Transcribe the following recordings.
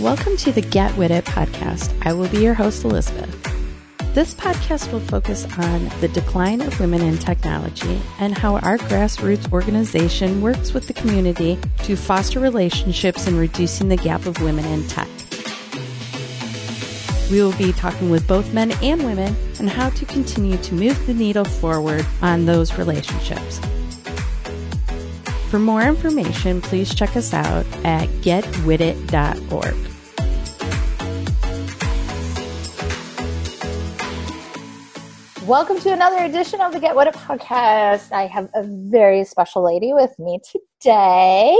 Welcome to the Get With It podcast. I will be your host, Elizabeth. This podcast will focus on the decline of women in technology and how our grassroots organization works with the community to foster relationships and reducing the gap of women in tech. We will be talking with both men and women on how to continue to move the needle forward on those relationships. For more information, please check us out at getwithit.org. Welcome to another edition of the Get With It podcast. I have a very special lady with me today.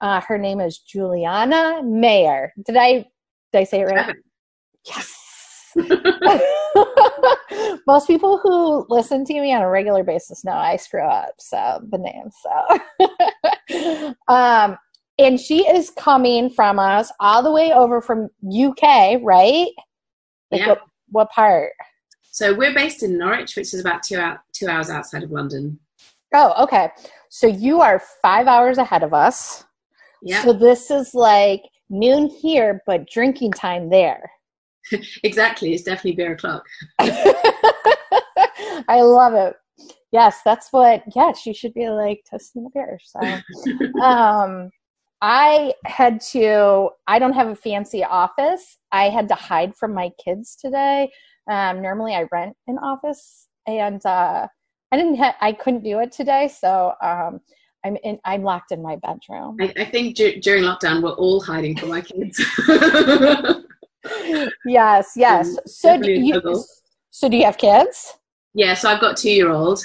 Uh, her name is Juliana Meyer. Did I did I say it right? Yes. Most people who listen to me on a regular basis know I screw up so the name. So, um, and she is coming from us all the way over from UK, right? Like yeah. What, what part? So we're based in Norwich, which is about two out two hours outside of London. Oh, okay. So you are five hours ahead of us. Yeah. So this is like noon here, but drinking time there. exactly. It's definitely beer o'clock. I love it. Yes, that's what. Yes, you should be like testing the beer. So, um, I had to. I don't have a fancy office. I had to hide from my kids today um, normally, I rent an office, and uh, I didn't. Ha- I couldn't do it today, so um, I'm in. I'm locked in my bedroom. I, I think d- during lockdown, we're all hiding from our kids. yes, yes. So do you? So do you have kids? Yeah, so I've got two year old,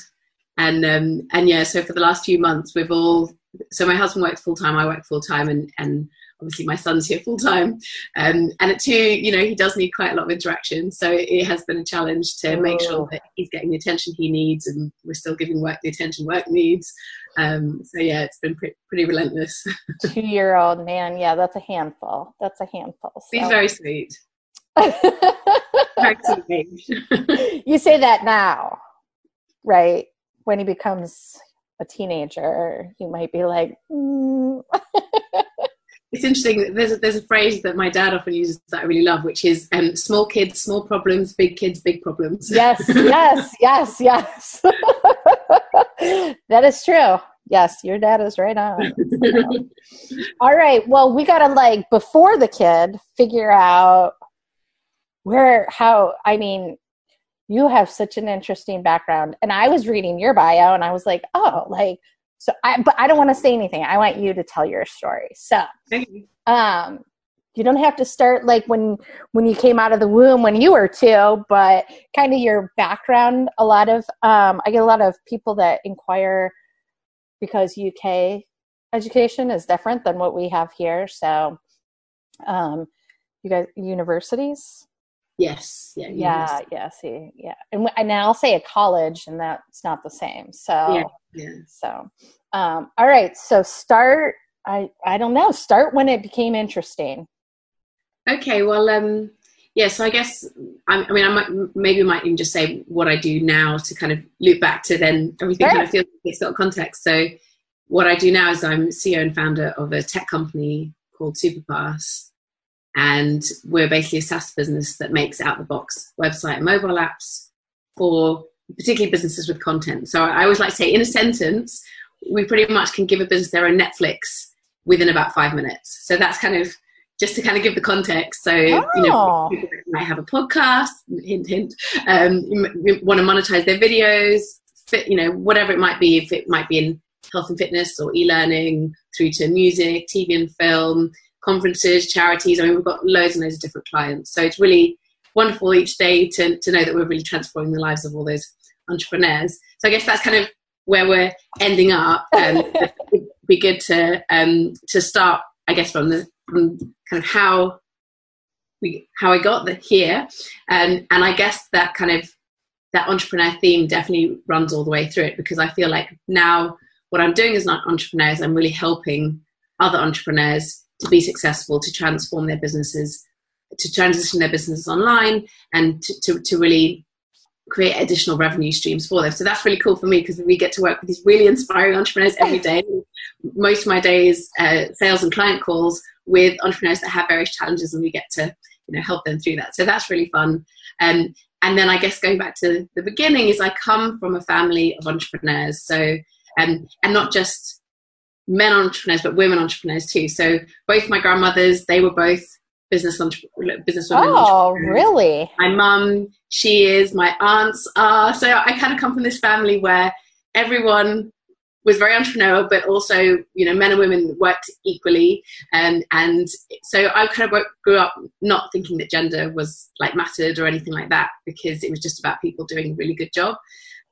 and um, and yeah, so for the last few months, we've all. So my husband works full time, I work full time, and and obviously my son's here full time um, and at two you know he does need quite a lot of interaction so it has been a challenge to make sure oh. that he's getting the attention he needs and we're still giving work the attention work needs. Um, so yeah it's been pretty, pretty relentless. Two year old man yeah that's a handful that's a handful so. he's very sweet. You say that now right? When he becomes a teenager you might be like mm it's interesting. There's a, there's a phrase that my dad often uses that I really love, which is um, "small kids, small problems; big kids, big problems." Yes, yes, yes, yes. that is true. Yes, your dad is right on. All right. Well, we gotta like before the kid figure out where how. I mean, you have such an interesting background, and I was reading your bio, and I was like, oh, like so I, but I don't want to say anything. I want you to tell your story. So, um, you don't have to start like when when you came out of the womb when you were two, but kind of your background. A lot of um, I get a lot of people that inquire because UK education is different than what we have here. So, um, you guys universities Yes. Yeah. Yeah. Yeah. See. Yeah. And and I'll say a college, and that's not the same. So. Yeah. yeah. So. Um, all right. So start. I I don't know. Start when it became interesting. Okay. Well. Um. Yeah. So I guess I, I mean I might maybe I might even just say what I do now to kind of loop back to then everything right. kind of feels like it's got context. So what I do now is I'm CEO and founder of a tech company called Supapass and we're basically a SaaS business that makes out the box website and mobile apps for particularly businesses with content. So I always like to say, in a sentence, we pretty much can give a business their own Netflix within about five minutes. So that's kind of just to kind of give the context. So, oh. you know, oh. people might have a podcast, hint, hint, um, want to monetize their videos, fit, you know, whatever it might be, if it might be in health and fitness or e-learning through to music, TV and film, conferences, charities. I mean, we've got loads and loads of different clients. So it's really wonderful each day to, to know that we're really transforming the lives of all those entrepreneurs. So I guess that's kind of where we're ending up. And it'd be good to um, to start, I guess, from the from kind of how we how I got the, here, and and I guess that kind of that entrepreneur theme definitely runs all the way through it because I feel like now what I'm doing as an entrepreneur is I'm really helping other entrepreneurs to be successful, to transform their businesses, to transition their businesses online, and to, to, to really create additional revenue streams for them. So that's really cool for me because we get to work with these really inspiring entrepreneurs every day. Most of my days, uh, sales and client calls with entrepreneurs that have various challenges and we get to you know help them through that so that's really fun um, and then i guess going back to the beginning is i come from a family of entrepreneurs so um, and not just men entrepreneurs but women entrepreneurs too so both my grandmothers they were both business business women. Oh, really? My mum, she is. My aunts are. So I kind of come from this family where everyone was very entrepreneurial, but also, you know, men and women worked equally. And, and so I kind of grew up not thinking that gender was like mattered or anything like that, because it was just about people doing a really good job.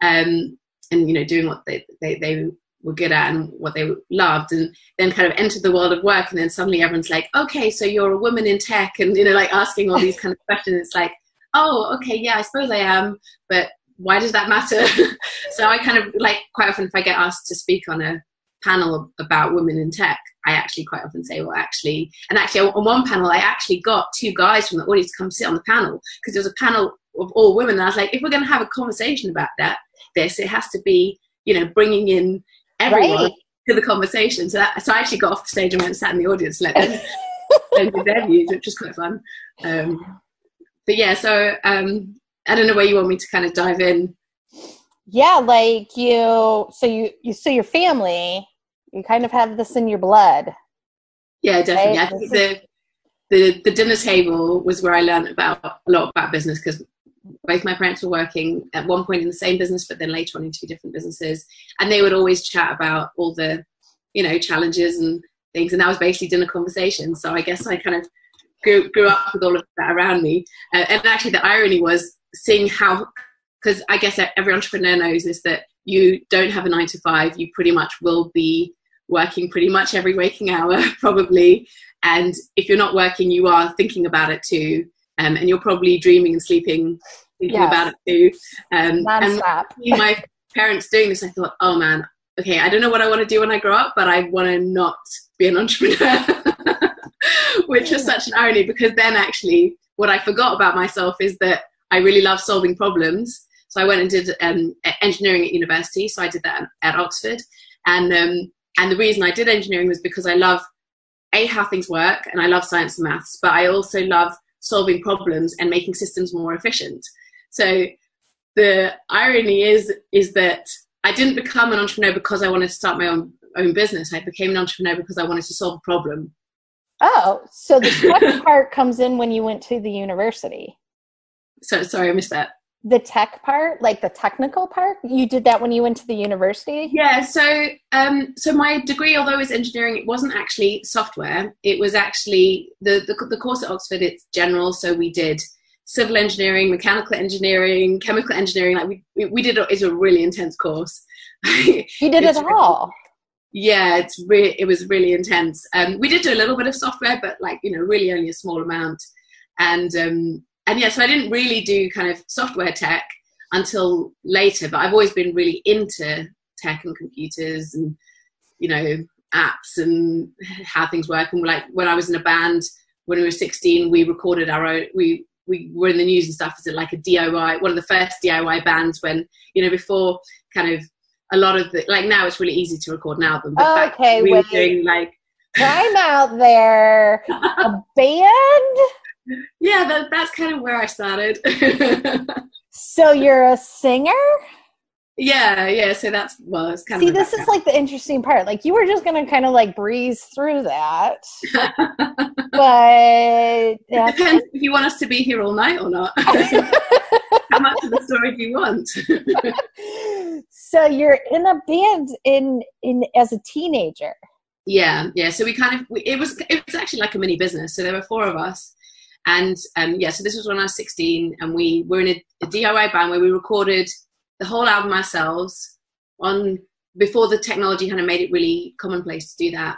Um, and, you know, doing what they, they, they were good at and what they loved and then kind of entered the world of work and then suddenly everyone's like okay so you're a woman in tech and you know like asking all these kind of questions. It's like oh okay yeah i suppose i am but why does that matter? So i kind of like quite often if i get asked to speak on a panel about women in tech i actually quite often say well actually and actually on one panel i actually got two guys from the audience to come sit on the panel because there was a panel of all women and i was like if we're going to have a conversation about that this it has to be you know bringing in everyone right. to the conversation. So, that, so I actually got off the stage and went and sat in the audience, let them, give their views, which was quite fun. Um, but yeah, so um, I don't know where you want me to kind of dive in. Yeah, like you. So you, you, so your family, you kind of have this in your blood. Yeah, definitely. Right? I think the, the the dinner table was where I learned about a lot about business because both my parents were working at one point in the same business, but then later on in two different businesses. And they would always chat about all the, you know, challenges and things. And that was basically dinner conversation. So I guess I kind of grew, grew up with all of that around me. Uh, and actually, the irony was seeing how, because I guess every entrepreneur knows is that you don't have a nine to five, you pretty much will be working pretty much every waking hour, probably. And if you're not working, you are thinking about it too um, and you're probably dreaming and sleeping thinking yes. about it too. Um, and my parents doing this, I thought, oh man, okay, I don't know what I want to do when I grow up, but I want to not be an entrepreneur, which was such an irony because then actually what I forgot about myself is that I really love solving problems. So I went and did um, engineering at university. So I did that at Oxford, and um, and the reason I did engineering was because I love a how things work and I love science and maths, but I also love solving problems and making systems more efficient. So the irony is is that I didn't become an entrepreneur because I wanted to start my own own business. I became an entrepreneur because I wanted to solve a problem. Oh, so the second part comes in when you went to the university. So sorry, I missed that the tech part like the technical part? You did that when you went to the university? Yeah so um so my degree although it was engineering it wasn't actually software. It was actually the the, the course at oxford it's general so we did civil engineering mechanical engineering chemical engineering like we we did it's a really intense course. You did it all? Yeah it's really it was really intense. Um we did do a little bit of software but like you know really only a small amount. And um and yeah, so I didn't really do kind of software tech until later, but I've always been really into tech and computers and you know apps and how things work. And like when I was in a band when we were 16, we recorded our own. We we were in the news and stuff as like a DIY, one of the first DIY bands when you know before kind of a lot of the like now it's really easy to record an album, but okay, we wait. were doing like time out there a band yeah, that, that's kind of where I started. so you're a singer? Yeah, yeah. So that's well, it's kind See, of. See, this is like the interesting part. Like you were just gonna kind of like breeze through that, but it depends if you want us to be here all night or not. How much of the story do you want? so you're in a band in in as a teenager. Yeah, yeah. So we kind of it was it was actually like a mini business. So there were four of us, and um, yeah, so this was when I was 16, and we were in a, a DIY band where we recorded the whole album ourselves on before the technology kind of made it really commonplace to do that.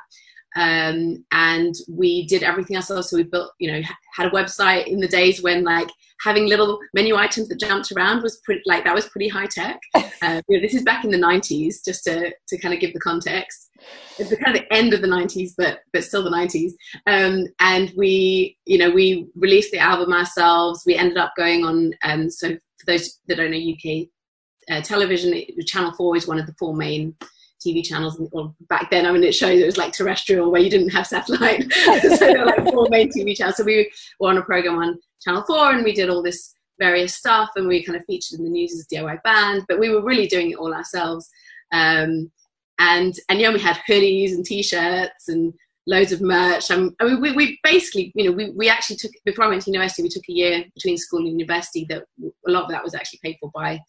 Um, and we did everything ourselves. So we built, you know, had a website in the days when like having little menu items that jumped around was pretty, like that was pretty high tech. Uh, you know, this is back in the 90s, just to to kind of give the context it's the kind of the end of the 90s but but still the 90s um, and we you know we released the album ourselves we ended up going on um, so for those that don't know uk uh, television channel 4 is one of the four main TV channels. Back then, I mean, it shows it was like terrestrial where you didn't have satellite. so there were like four main TV channels. So we were on a program on Channel 4 and we did all this various stuff and we kind of featured in the news as a DIY band, but we were really doing it all ourselves. Um, and, and yeah, we had hoodies and t-shirts and loads of merch. Um, I mean, we, we basically, you know, we, we actually took, before I went to university, we took a year between school and university that a lot of that was actually paid for by,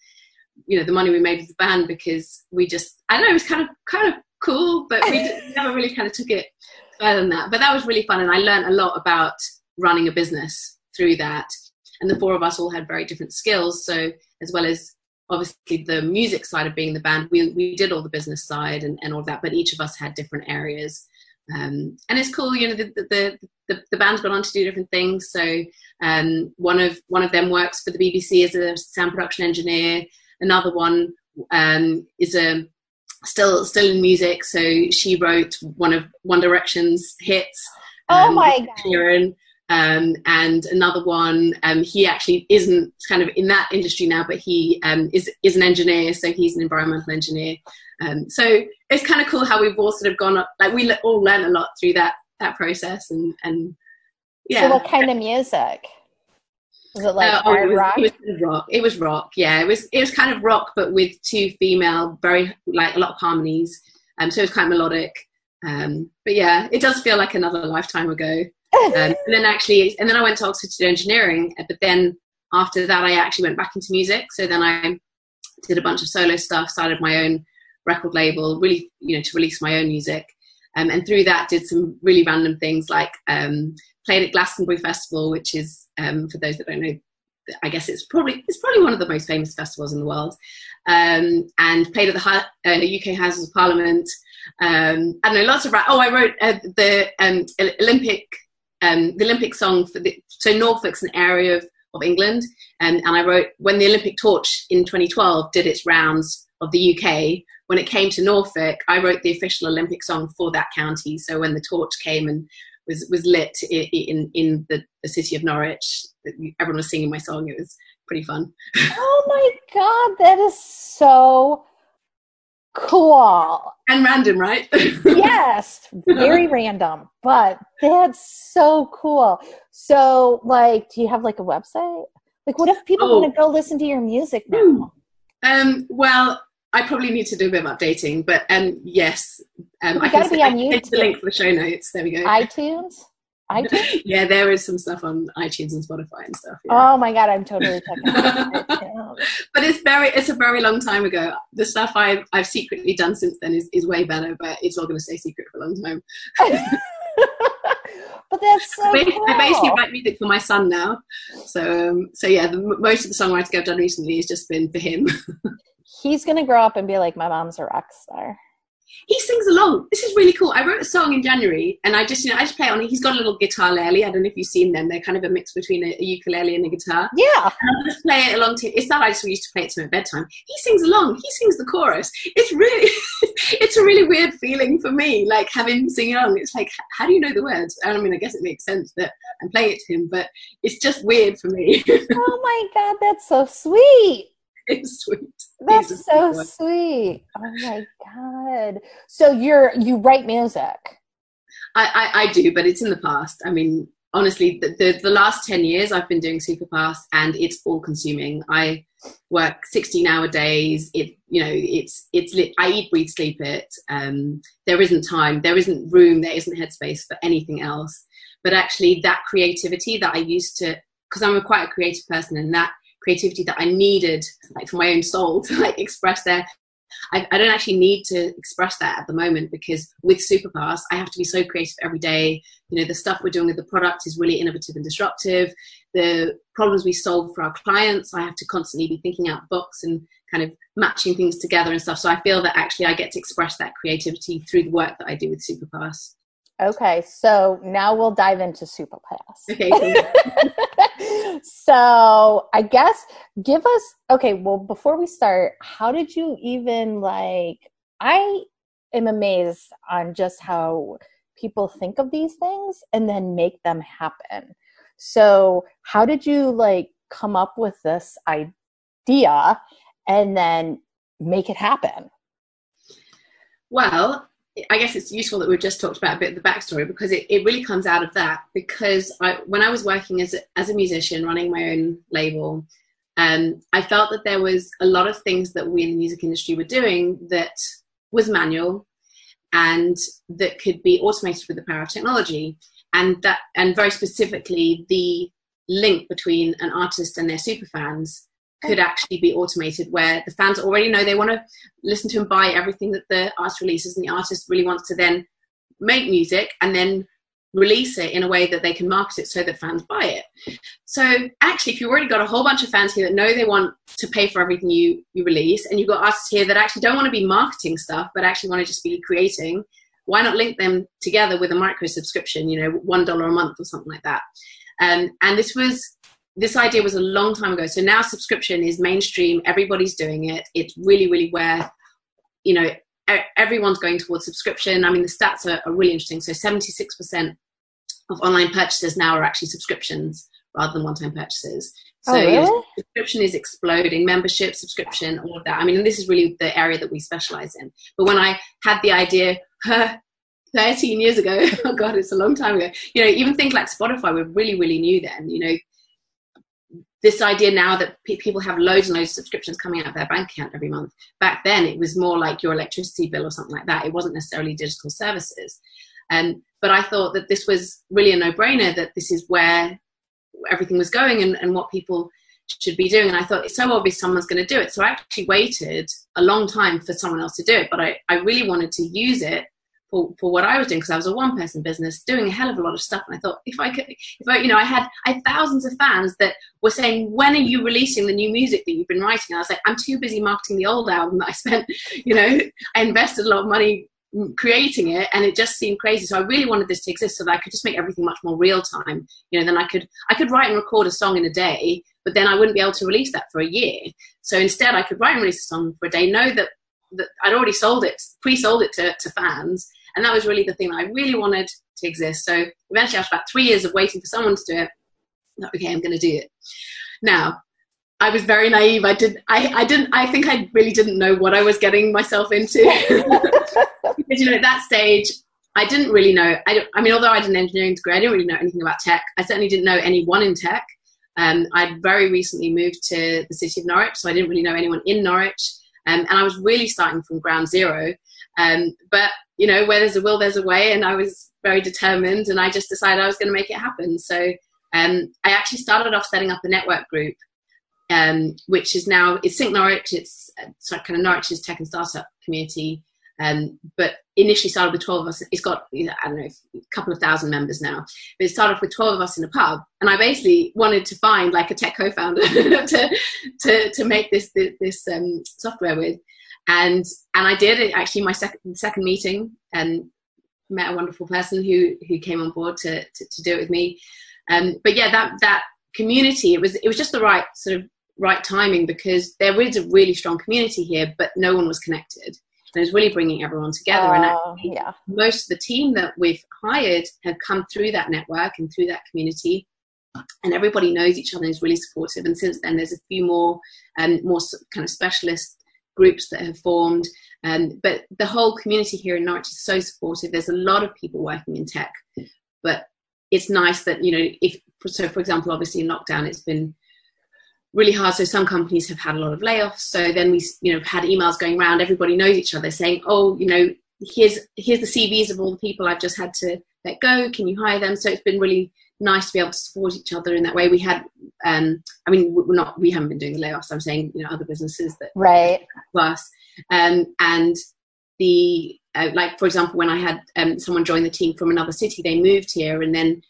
you know, the money we made with the band because we just, I don't know, it was kind of, kind of cool, but we never really kind of took it further than that. But that was really fun. And I learned a lot about running a business through that. And the four of us all had very different skills. So as well as obviously the music side of being the band, we, we did all the business side and, and all of that, but each of us had different areas. Um, and it's cool, you know, the, the, the, the, band's gone on to do different things. So um, one of one of them works for the BBC as a sound production engineer. Another one um, is a still still in music. So she wrote one of One Direction's hits. Oh um, my god! Kieran. Um, and another one, um, he actually isn't kind of in that industry now, but he um, is is an engineer, so he's an environmental engineer. Um, so it's kind of cool how we've all sort of gone up, like we all learn a lot through that that process, and and yeah. So what kind of music? Was it like uh, oh, it was, rock? It was rock. It was rock. Yeah, it was it was kind of rock, but with two female, very like a lot of harmonies. Um, so it was kind of melodic. Um, but yeah, it does feel like another lifetime ago um, and then actually, and then I went to Oxford to do engineering. But then after that, I actually went back into music. So then I did a bunch of solo stuff, started my own record label, really, you know, to release my own music. Um, and through that, did some really random things like um, played at Glastonbury Festival, which is um, for those that don't know, I guess it's probably it's probably one of the most famous festivals in the world. Um, and played at the, uh, UK Houses of Parliament. Um, I know, lots of. Oh, I wrote uh, the um, Olympic um, the Olympic song for the, so Norfolk's an area of, of England, and, and I wrote when the Olympic torch in 2012 did its rounds of the UK. When it came to Norfolk, I wrote the official Olympic song for that county. So when the torch came and was was lit in in, the, the city of Norwich, everyone was singing my song. It was pretty fun. Oh my god, that is so cool and random right yes very random but that's so cool so like do you have like a website like what if people oh. want to go listen to your music now hmm. um well i probably need to do a bit of updating but um yes um i gotta be on YouTube. the link for the show notes there we go itunes iTunes? yeah, there is some stuff on iTunes and Spotify and stuff. Yeah. Oh my god, I'm totally checking it but it's very, it's a very long time ago. The stuff I've I've secretly done since then is, is way better, but it's all going to stay secret for a long time. but that's so I, cool. I basically write music for my son now. So um, so yeah, the, most of the songwriting I've done recently has just been for him. He's gonna grow up and be like, my mom's a rock star he sings along. This is really cool. I wrote a song in January, and I just, you know, I just play it on. He's got a little guitalele. I don't know if you've seen them. They're kind of a mix between a, a ukulele and a guitar. Yeah. And I just play it along to. It's not. I just used to play it to him at bedtime. He sings along. He sings the chorus. It's really, it's a really weird feeling for me, like having him sing along. It's like, how do you know the words? I mean, I guess it makes sense that I'm playing it to him, but it's just weird for me. oh my god, that's so sweet. It's sweet. That's so sweet. Oh my god. So you're you write music. I, I, I do, but it's in the past. I mean, honestly, the, the, the last 10 years I've been doing Supapass and it's all consuming. I work 16 hour days. It, you know, it's, it's lit. I eat, breathe, sleep it. Um, there isn't time, there isn't room, there isn't headspace for anything else. But actually that creativity that I used to, because I'm a quite a creative person and that creativity that I needed, like for my own soul, to like express there. I, I, don't actually need to express that at the moment because with Supapass, I have to be so creative every day. You know, the stuff we're doing with the product is really innovative and disruptive. The problems we solve for our clients, I have to constantly be thinking out box and kind of matching things together and stuff. So I feel that actually I get to express that creativity through the work that I do with Supapass. Okay, so now we'll dive into Supapass. Okay. so I guess give us okay. Well, before we start, how did you even like? I am amazed on just how people think of these things and then make them happen. So, how did you like come up with this idea and then make it happen? Well, I guess it's useful that we've just talked about a bit of the backstory because it, it really comes out of that. Because I, when I was working as a, as a musician, running my own label, um, I felt that there was a lot of things that we in the music industry were doing that was manual and that could be automated with the power of technology. And that, and very specifically, the link between an artist and their superfans could actually be automated where the fans already know they want to listen to and buy everything that the artist releases and the artist really wants to then make music and then release it in a way that they can market it so that fans buy it. So actually, if you've already got a whole bunch of fans here that know they want to pay for everything you, you release, and you've got artists here that actually don't want to be marketing stuff, but actually want to just be creating, why not link them together with a micro subscription, you know, $1 a month or something like that. Um, and this was this idea was a long time ago. So now subscription is mainstream. Everybody's doing it. It's really, really where, you know, everyone's going towards subscription. I mean, the stats are, are really interesting. So 76% of online purchases now are actually subscriptions rather than one-time purchases. Oh, so oh, really? subscription is exploding, membership, subscription, all of that. I mean, this is really the area that we specialize in. But when I had the idea, 13 years ago, oh God, it's a long time ago, you know, even things like Spotify were really, really new then, you know, this idea now that pe- people have loads and loads of subscriptions coming out of their bank account every month. Back then, it was more like your electricity bill or something like that. It wasn't necessarily digital services. Um, but I thought that this was really a no-brainer. That this is where everything was going and, and what people should be doing. And I thought it's so obvious someone's going to do it. So I actually waited a long time for someone else to do it. But I, I really wanted to use it for, for what I was doing because I was a one person business doing a hell of a lot of stuff. And I thought if I could, if I, you know, I had, I had thousands of fans that were saying, when are you releasing the new music that you've been writing? And I was like, I'm too busy marketing the old album that I spent, you know, I invested a lot of money creating it and it just seemed crazy so i really wanted this to exist so that i could just make everything much more real time you know then i could i could write and record a song in a day but then i wouldn't be able to release that for a year so instead i could write and release a song for a day know that, that i'd already sold it pre-sold it to, to fans and that was really the thing that I really wanted to exist. So eventually, after about three years of waiting for someone to do it, okay, I'm going to do it. Now, I was very naive. I did. I, I didn't. I think I really didn't know what I was getting myself into. because you know, at that stage, I didn't really know. I, I mean, although I did an engineering degree, I didn't really know anything about tech. I certainly didn't know anyone in tech. Um, I'd very recently moved to the city of Norwich, so I didn't really know anyone in Norwich. Um, and I was really starting from ground zero. Um, but you know, where there's a will, there's a way, and I was very determined, and I just decided I was going to make it happen. So um, I actually started off setting up a network group, um, which is now it's Sync Norwich. It's, it's kind of Norwich's tech and startup community. Um, but initially started with 12 of us. It's got, I don't know, a couple of thousand members now. But it started off with 12 of us in a pub. And I basically wanted to find like a tech co-founder to, to, to make this, this, this um, software with and and I did it actually my second second meeting and met a wonderful person who who came on board to to, to do it with me. Um, but yeah, that that community it was it was just the right sort of right timing because there is a really strong community here, but no one was connected. And it was really bringing everyone together. Uh, and actually, yeah. most of the team that we've hired have come through that network and through that community and everybody knows each other and is really supportive. And since then, there's a few more um, more kind of specialist groups that have formed. Um, but the whole community here in Norwich is so supportive. There's a lot of people working in tech, but it's nice that you know if so. For example, obviously in lockdown, it's been really hard. So some companies have had a lot of layoffs. So then we you know had emails going around. Everybody knows each other, saying, "Oh, you know, here's here's the CVs of all the people I've just had to let go. Can you hire them?" So it's been really nice to be able to support each other in that way. We had, um, I mean, we're not, we haven't been doing the layoffs. I'm saying, you know, other businesses that right us, um, and the uh, like, for example, when I had um, someone join the team from another city, they moved here, and then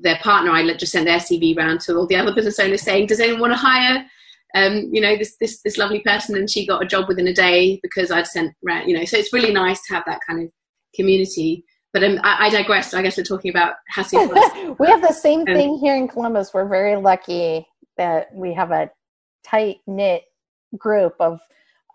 their partner, I just sent their CV around to all the other business owners saying, "Does anyone want to hire?" Um, you know, this this this lovely person, and she got a job within a day because I'd sent, you know. So it's really nice to have that kind of community. But um, I, I digress. I guess we're talking about Hassy. we have the same thing here in Columbus. We're very lucky that we have a tight knit group of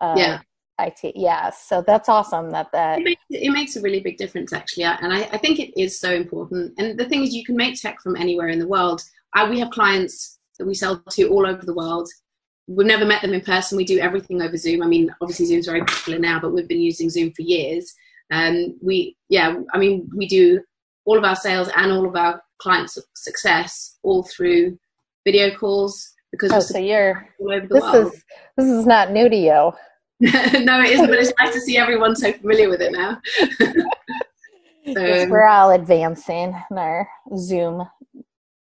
uh, yeah. IT. Yeah, so that's awesome. That that it makes, it makes a really big difference actually, and I, I, think it is so important. And the thing is, you can make tech from anywhere in the world. I, we have clients that we sell to all over the world. We've never met them in person. We do everything over Zoom. I mean, obviously Zoom's very popular now, but we've been using Zoom for years. Um, we yeah i mean we do all of our sales and all of our clients success all through video calls because oh, so you're this world. is this is not new to you. No it isn't but it's nice to see everyone so familiar with it now. So, we're all advancing in our zoom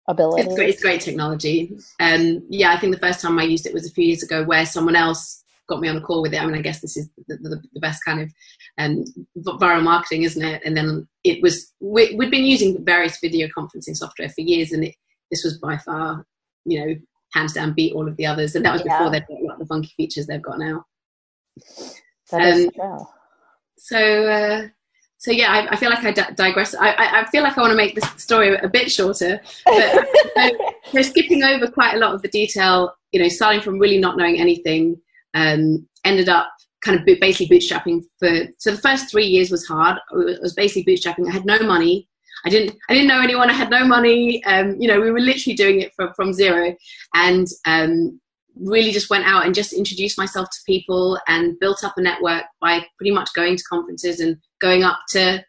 ability it's great, it's great technology. And um, yeah i think the first time i used it was a few years ago where someone else got me on a call with it. I mean, I guess this is the, the, the best kind of um, viral marketing, isn't it? And then it was we, had been using various video conferencing software for years, and it, this was by far, you know, hands down beat all of the others. And that was yeah. before they'd got a the funky features they've got now. That um, is true. So. Uh, so yeah, I, I, feel like I di- digress. I, I, feel like I want to make this story a bit shorter, but so, so skipping over quite a lot of the detail. You know, starting from really not knowing anything um, ended up kind of basically bootstrapping for so the first three years was hard. It was basically bootstrapping. I had no money. I didn't i didn't know anyone. I had no money. Um, you know we were literally doing it from, from zero. And um, really just went out and just introduced myself to people and built up a network by pretty much going to conferences and going up to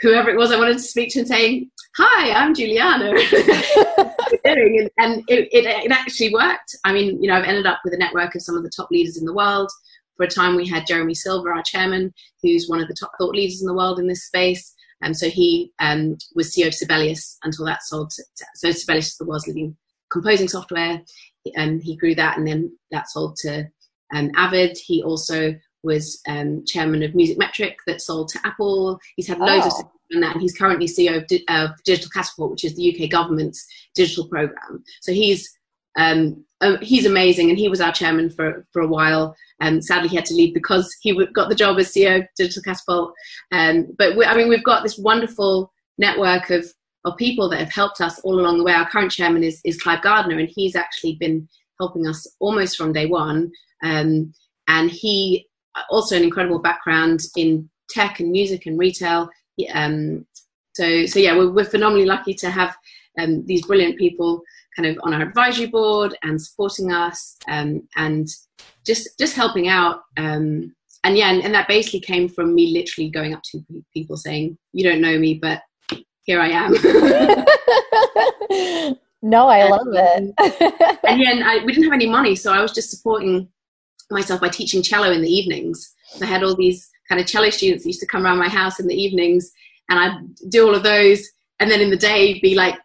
whoever it was I wanted to speak to and saying, "Hi, I'm Juliana," and, and it, it, it, actually worked. I mean, you know, I've ended up with a network of some of the top leaders in the world. For a time, we had Jeremy Silver, our chairman, who's one of the top thought leaders in the world in this space. And so he um, was CEO of Sibelius until that sold. So Sibelius is the world's leading composing software, and he grew that, and then that sold to um, Avid. He also was um, chairman of Music Metric that sold to Apple. He's had loads oh. of and that, he's currently CEO of, Di- of, Digital Catapult, which is the UK government's digital program. So he's um, uh, he's amazing, and he was our chairman for for a while. And sadly, he had to leave because he got the job as CEO of Digital Catapult. Um, but we, I mean, we've got this wonderful network of of people that have helped us all along the way. Our current chairman is is Clive Gardner, and he's actually been helping us almost from day one. Um, and he also an incredible background in tech and music and retail. Um, so, so yeah, we're, we're phenomenally lucky to have um, these brilliant people kind of on our advisory board and supporting us um, and just just helping out. Um, and yeah, and, and, that basically came from me literally going up to people saying, "You don't know me, but here I am." no, I and, love it. and yeah, and I, we didn't have any money, so I was just supporting myself by teaching cello in the evenings. I had all these kind of cello students used to come around my house in the evenings, and I'd do all of those, and then in the day be like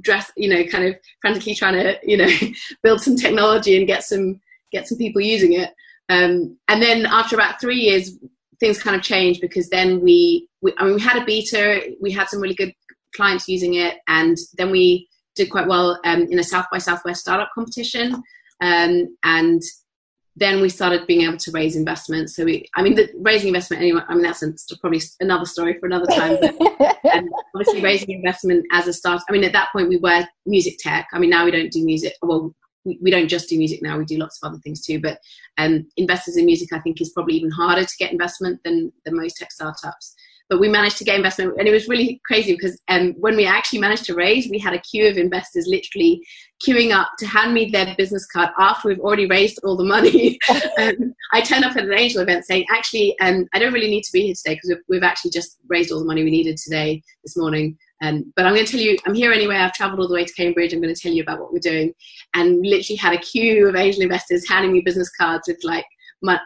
dress, you know, kind of frantically trying to, you know, build some technology and get some get some people using it. Um, and then after about three years, things kind of changed because then we, we, I mean, we had a beta, we had some really good clients using it, and then we did quite well um, in a South by Southwest startup competition. Um, and then we started being able to raise investment. So we, I mean, the, raising investment anyway. I mean, that's a, probably another story for another time. But um, obviously, raising investment as a start. I mean, at that point, we were music tech. I mean, now we don't do music. Well, we, we don't just do music now. We do lots of other things too. But um, investors in music, I think, is probably even harder to get investment than than most tech startups but we managed to get investment and it was really crazy because um, when we actually managed to raise we had a queue of investors literally queuing up to hand me their business card after we've already raised all the money um, i turned up at an angel event saying actually um, i don't really need to be here today because we've, we've, actually just raised all the money we needed today this morning um, but I'm going to tell you, I'm here anyway. I've traveled all the way to Cambridge. I'm going to tell you about what we're doing. And literally had a queue of angel investors handing me business cards with like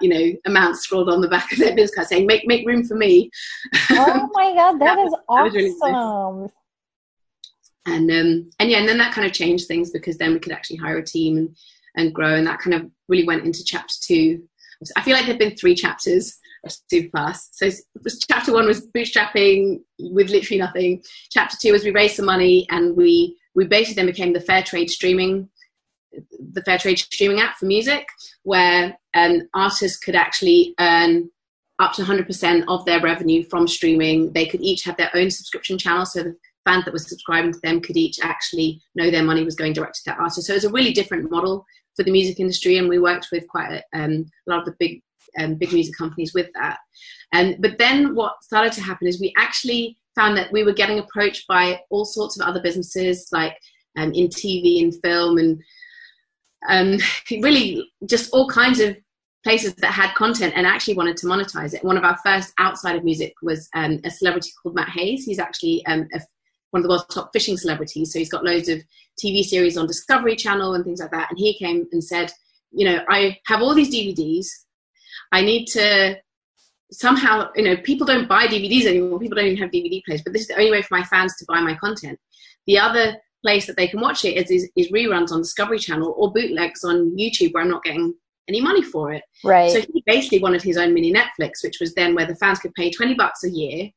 you know amounts scrawled on the back of their business card saying make make room for me. Oh my god that, that is was, awesome really and um and yeah and then that kind of changed things because then we could actually hire a team and and grow and that kind of really went into chapter two. I feel like there've been three chapters of Supapass. So chapter one was bootstrapping with literally nothing. Chapter two was we raised some money and we we basically then became the fair trade streaming the fair trade streaming app for music where um, artists could actually earn up to 100% of their revenue from streaming. They could each have their own subscription channel, so the fans that were subscribing to them could each actually know their money was going direct to that artist. So it's a really different model for the music industry, and we worked with quite a, um, a lot of the big um, big music companies with that. Um, but then what started to happen is we actually found that we were getting approached by all sorts of other businesses, like um, in TV and film and um, really just all kinds of places that had content and actually wanted to monetize it. One of our first outside of music was um, a celebrity called Matt Hayes. He's actually um, a, one of the world's top fishing celebrities. So he's got loads of TV series on Discovery Channel and things like that. And he came and said, you know, I have all these DVDs. I need to somehow, you know, people don't buy DVDs anymore. People don't even have DVD players, but this is the only way for my fans to buy my content. The other place that they can watch it is, is, is reruns on Discovery Channel or bootlegs on YouTube where I'm not getting any money for it. Right. So he basically wanted his own mini Netflix, which was then where the fans could pay 20 bucks a year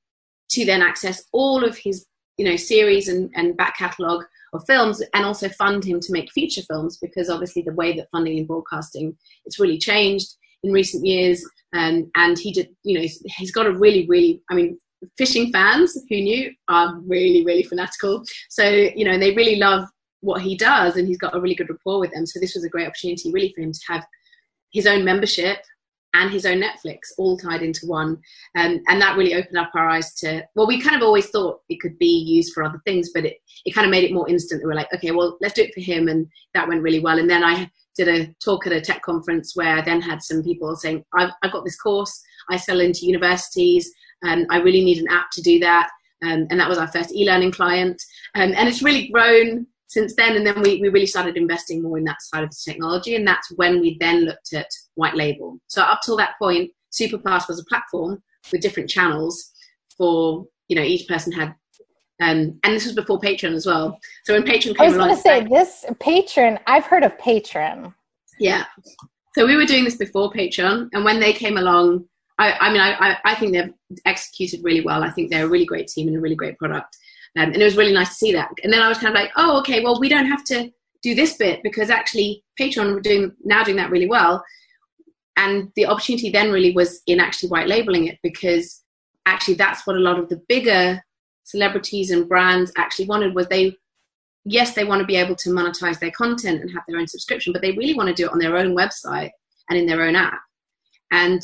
to then access all of his, you know, series and, and back catalogue of films and also fund him to make feature films because obviously the way that funding in broadcasting it's really changed in recent years. Um, and he did, you know, he's got a really, really, I mean, fishing fans who knew are really, really fanatical. So, you know, they really love what he does and he's got a really good rapport with them. So this was a great opportunity really for him to have his own membership and his own Netflix all tied into one. Um, and that really opened up our eyes to, well, we kind of always thought it could be used for other things, but it, it kind of made it more instant. We were like, okay, well, let's do it for him. And that went really well. And then I did a talk at a tech conference where I then had some people saying, I've, I've got this course, I sell into universities, and I really need an app to do that. Um, and that was our first e-learning client. Um, and it's really grown since then. And then we, we really started investing more in that side of the technology. And that's when we then looked at white label. So up till that point, Supapass was a platform with different channels for, you know, each person had um, and this was before Patreon as well. So when Patreon came I was going to say this Patreon. I've heard of Patreon. Yeah. So we were doing this before Patreon, and when they came along, I, I mean, I, I think they've executed really well. I think they're a really great team and a really great product, um, and it was really nice to see that. And then I was kind of like, oh, okay, well, we don't have to do this bit because actually Patreon were doing now doing that really well. And the opportunity then really was in actually white labeling it because actually that's what a lot of the bigger celebrities and brands actually wanted was they yes they want to be able to monetize their content and have their own subscription but they really want to do it on their own website and in their own app and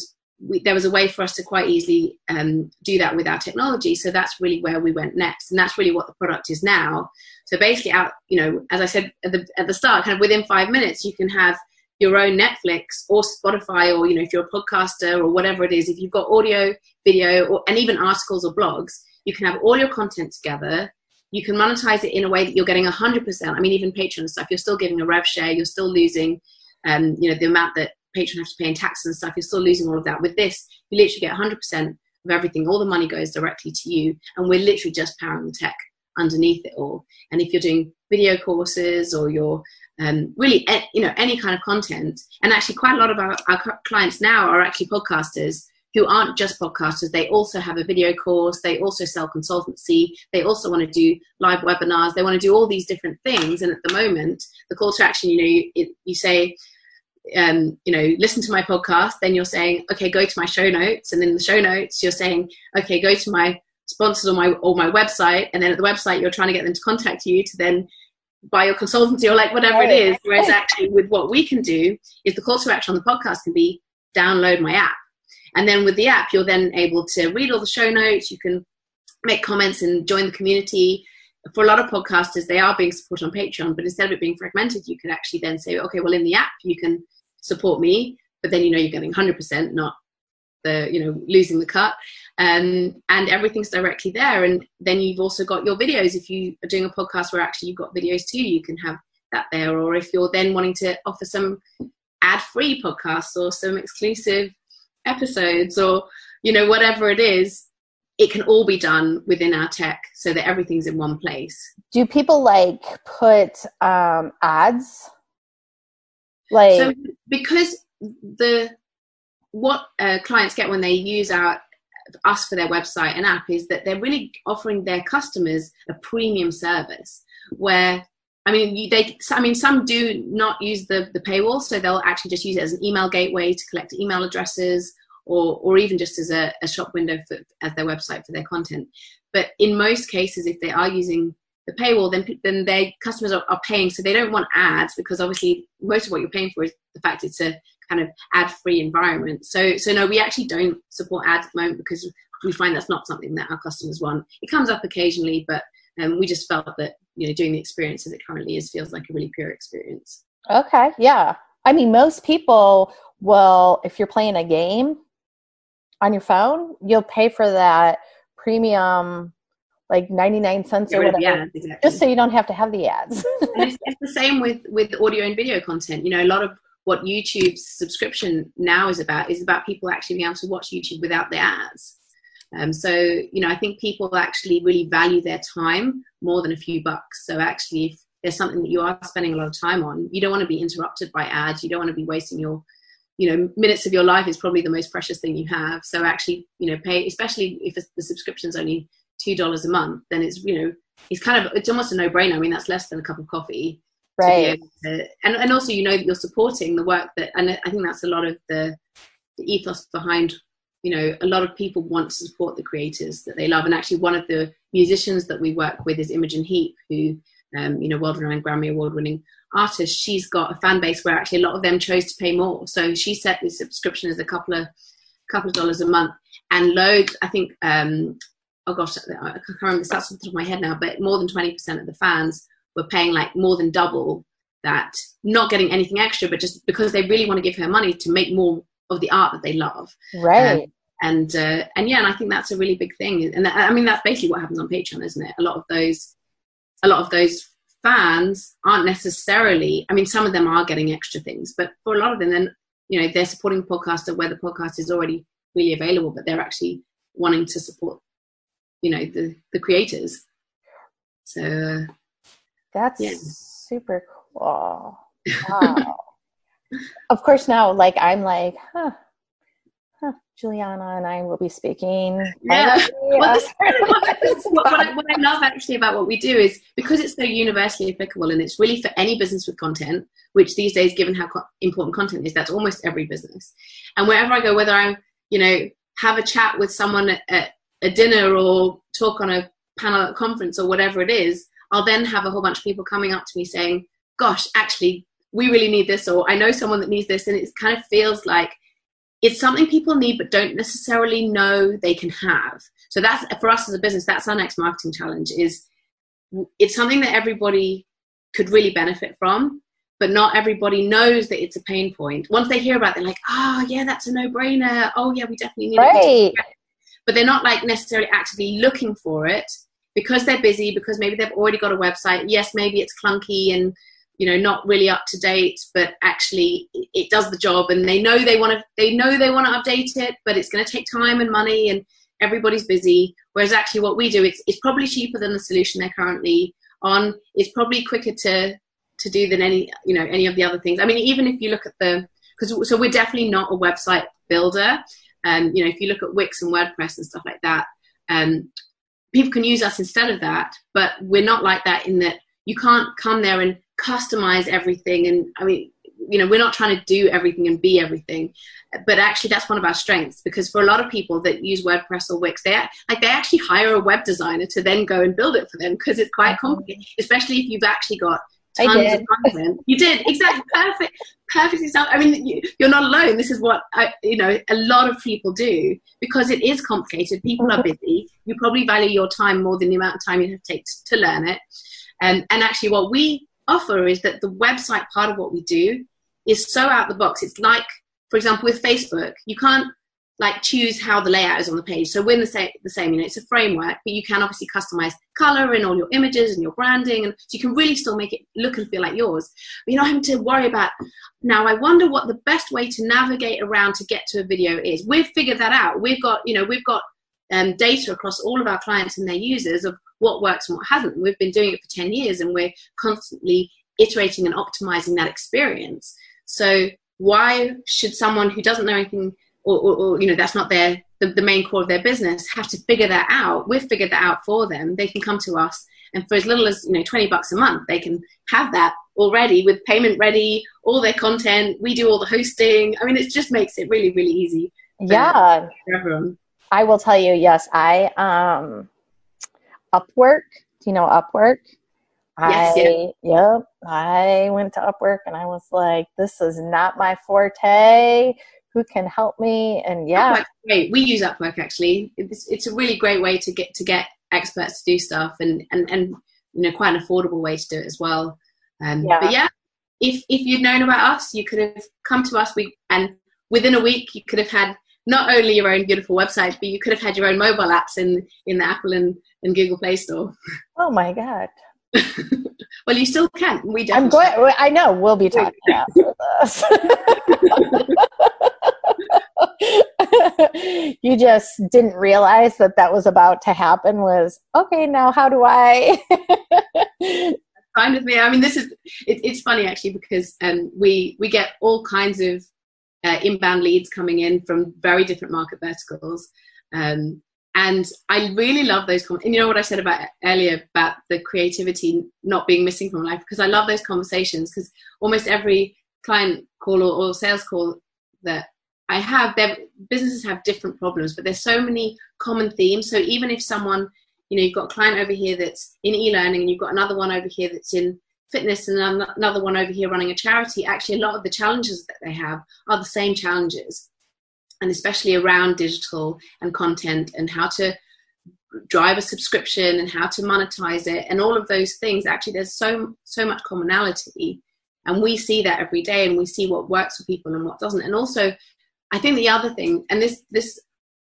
we, there was a way for us to quite easily um, do that with our technology so that's really where we went next and that's really what the product is now so basically out you know as i said at the, at the start kind of within five minutes you can have your own netflix or spotify or you know if you're a podcaster or whatever it is if you've got audio video or, and even articles or blogs you can have all your content together. You can monetize it in a way that you're getting 100%. I mean, even Patreon stuff, you're still giving a rev share. You're still losing, um, you know, the amount that Patreon has to pay in taxes and stuff. You're still losing all of that. With this, you literally get 100% of everything. All the money goes directly to you. And we're literally just powering the tech underneath it all. And if you're doing video courses or you're um, really, you know, any kind of content, and actually quite a lot of our, our clients now are actually podcasters who aren't just podcasters. They also have a video course. They also sell consultancy. They also want to do live webinars. They want to do all these different things. And at the moment, the call to action, you know, you, you say, um, you know, listen to my podcast. Then you're saying, okay, go to my show notes. And then the show notes, you're saying, okay, go to my sponsors or my or my website. And then at the website, you're trying to get them to contact you to then buy your consultancy or like whatever it is. Whereas actually, with what we can do, is the call to action on the podcast can be download my app and then with the app, you're then able to read all the show notes. You can make comments and join the community. For a lot of podcasters, they are being supported on Patreon, but instead of it being fragmented, you can actually then say, okay, well, in the app, you can support me, but then you know you're getting 100%, not the you know losing the cut. Um, and everything's directly there. And then you've also got your videos. If you are doing a podcast where actually you've got videos too you can have that there. Or if you're then wanting to offer some ad free podcasts or some exclusive episodes or you know whatever it is it can all be done within our tech so that everything's in one place do people like put um, ads like so because the what uh, clients get when they use our us for their website and app is that they're really offering their customers a premium service where I mean, you, they. I mean, some do not use the the paywall, so they'll actually just use it as an email gateway to collect email addresses, or or even just as a, a shop window for, as their website for their content. But in most cases, if they are using the paywall, then then their customers are, are paying, so they don't want ads because obviously most of what you're paying for is the fact it's a kind of ad-free environment. So so no, we actually don't support ads at the moment because we find that's not something that our customers want. It comes up occasionally, but um, we just felt that you know doing the experience as it currently is feels like a really pure experience okay yeah I mean, most people will, if you're playing a game on your phone, you'll pay for that premium like 99 cents or whatever ads, exactly. just so you don't have to have the ads. It's, it's, the same with with audio and video content. You know a lot of what youtube's subscription now is about is about people actually being able to watch youtube without the ads. Um, so you know i think people actually really value their time more than a few bucks. So actually if there's something that you are spending a lot of time on you don't want to be interrupted by ads. You don't want to be wasting your you know minutes of your life is probably the most precious thing you have so actually you know pay especially if the subscription's only two dollars a month, then it's you know it's kind of it's almost a no brainer. I mean, that's less than a cup of coffee. Right. To, and and also you know that you're supporting the work that, and I think that's a lot of the, the ethos behind. You know, a lot of people want to support the creators that they love, and actually, one of the musicians that we work with is Imogen Heap, who um, you know, world-renowned Grammy award-winning artist. She's got a fan base where actually a lot of them chose to pay more. So she set the subscription as a couple of couple of dollars a month, and loads. I think um, oh gosh, I can't remember the stats off the top of my head now, but more than 20% of the fans were paying like more than double that, not getting anything extra, but just because they really want to give her money to make more of the art that they love. Right. Um, and uh, and yeah, and I think that's a really big thing. And I mean, that's basically what happens on Patreon, isn't it? A lot of those, a lot of those fans aren't necessarily. I mean, some of them are getting extra things, but for a lot of them, then you know, they're supporting the podcaster where the podcast is already really available, but they're actually wanting to support you know the the creators so uh, that's yeah. super cool wow of course now like i'm like huh Huh, Juliana and I will be speaking. Yeah. Well, this, what, what, I, what, I, love actually about what we do is because it's so universally applicable and it's really for any business with content, which these days, given how co- important content is, that's almost every business. And wherever I go, whether I'm, you know, have a chat with someone at, at a dinner or talk on a panel at a conference or whatever it is, I'll then have a whole bunch of people coming up to me saying, gosh, actually, we really need this, or I know someone that needs this. And it kind of feels like it's something people need but don't necessarily know they can have. So that's for us as a business, that's our next marketing challenge is it's something that everybody could really benefit from, but not everybody knows that it's a pain point. Once they hear about it, they're like, oh yeah, that's a no-brainer. Oh yeah, we definitely need right. it but they're not like necessarily actively looking for it because they're busy because maybe they've already got a website yes maybe it's clunky and you know not really up to date but actually it does the job and they know they want to they know they want to update it but it's going to take time and money and everybody's busy. Whereas actually what we do it's, it's probably cheaper than the solution they're currently on. It's probably quicker to to do than any you know any of the other things. I mean even if you look at the because so we're definitely not a website builder. Um, you know, if you look at Wix and WordPress and stuff like that, um, people can use us instead of that. But we're not like that in that you can't come there and customize everything. And I mean, you know, we're not trying to do everything and be everything. But actually, that's one of our strengths because for a lot of people that use WordPress or Wix, they like they actually hire a web designer to then go and build it for them because it's quite complicated, especially if you've actually got tons of content. You did exactly perfect, perfect example. I mean, you, are not alone. This is what I, you know a lot of people do because it is complicated. People are mm-hmm. busy. You probably value your time more than the amount of time you have to take to, to learn it. And and actually, what we offer is that the website part of what we do is so out the box. It's like, for example, with Facebook, you can't like choose how the layout is on the page. So we're the same, the same, you know, it's a framework, but you can obviously customize color and all your images and your branding, and so you can really still make it look and feel like yours. But you're not having to worry about. Now, I wonder what the best way to navigate around to get to a video is. We've figured that out. We've got, you know, we've got um, data across all of our clients and their users of what works and what hasn't. We've been doing it for ten years, and we're constantly iterating and optimizing that experience. So why should someone who doesn't know anything or, or, or, you know that's not their the, the main core of their business have to figure that out? We've figured that out for them. They can come to us and for as little as you know 20 bucks a month they can have that already with payment ready all their content. We do all the hosting. I mean it just makes it really really easy for, yeah. everyone. I will tell you yes i um upwork do you know upwork Yes, I, yeah. Yep. I went to Upwork and I was like, this is not my forte who can help me and yeah great we use upwork actually it's, it's a really great way to get to get experts to do stuff and and and you know quite an affordable way to do it as well um, yeah. but yeah if if you'd known about us, you could have come to us. We and within a week, you could have had not only your own beautiful website, but you could have had your own mobile apps in in the Apple and, and Google Play Store. Oh my god! well, you still can. We. I'm going. I know we'll be talking after this. you just didn't realize that that was about to happen. Was okay. Now, how do I? Fine with me. I mean, this is it, it's funny actually because um, we we get all kinds of uh, inbound leads coming in from very different market verticals. Um, and I really love those. Com- and you know what I said about earlier about the creativity not being missing from life because I love those conversations because almost every client call or, or, sales call that I have, their businesses have different problems, but there's so many common themes. So even if someone, you know, you've got a client over here that's in e-learning and you've got another one over here that's in fitness and another one over here running a charity, actually a lot of the challenges that they have are the same challenges. And especially around digital and content and how to drive a subscription and how to monetize it and all of those things. Actually, there's so so much commonality. And we see that every day and we see what works for people and what doesn't. And also I think the other thing, and this this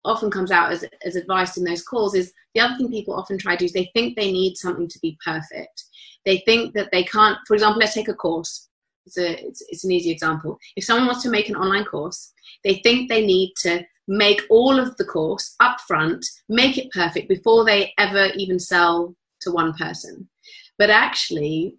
often comes out as, as advice in those calls, is the other thing people often try to do is they think they need something to be perfect. They think that they can't, for example, let's take a course. It's, a, it's, it's an easy example. If someone wants to make an online course, they think they need to make all of the course up front, make it perfect before they ever even sell to one person. But actually,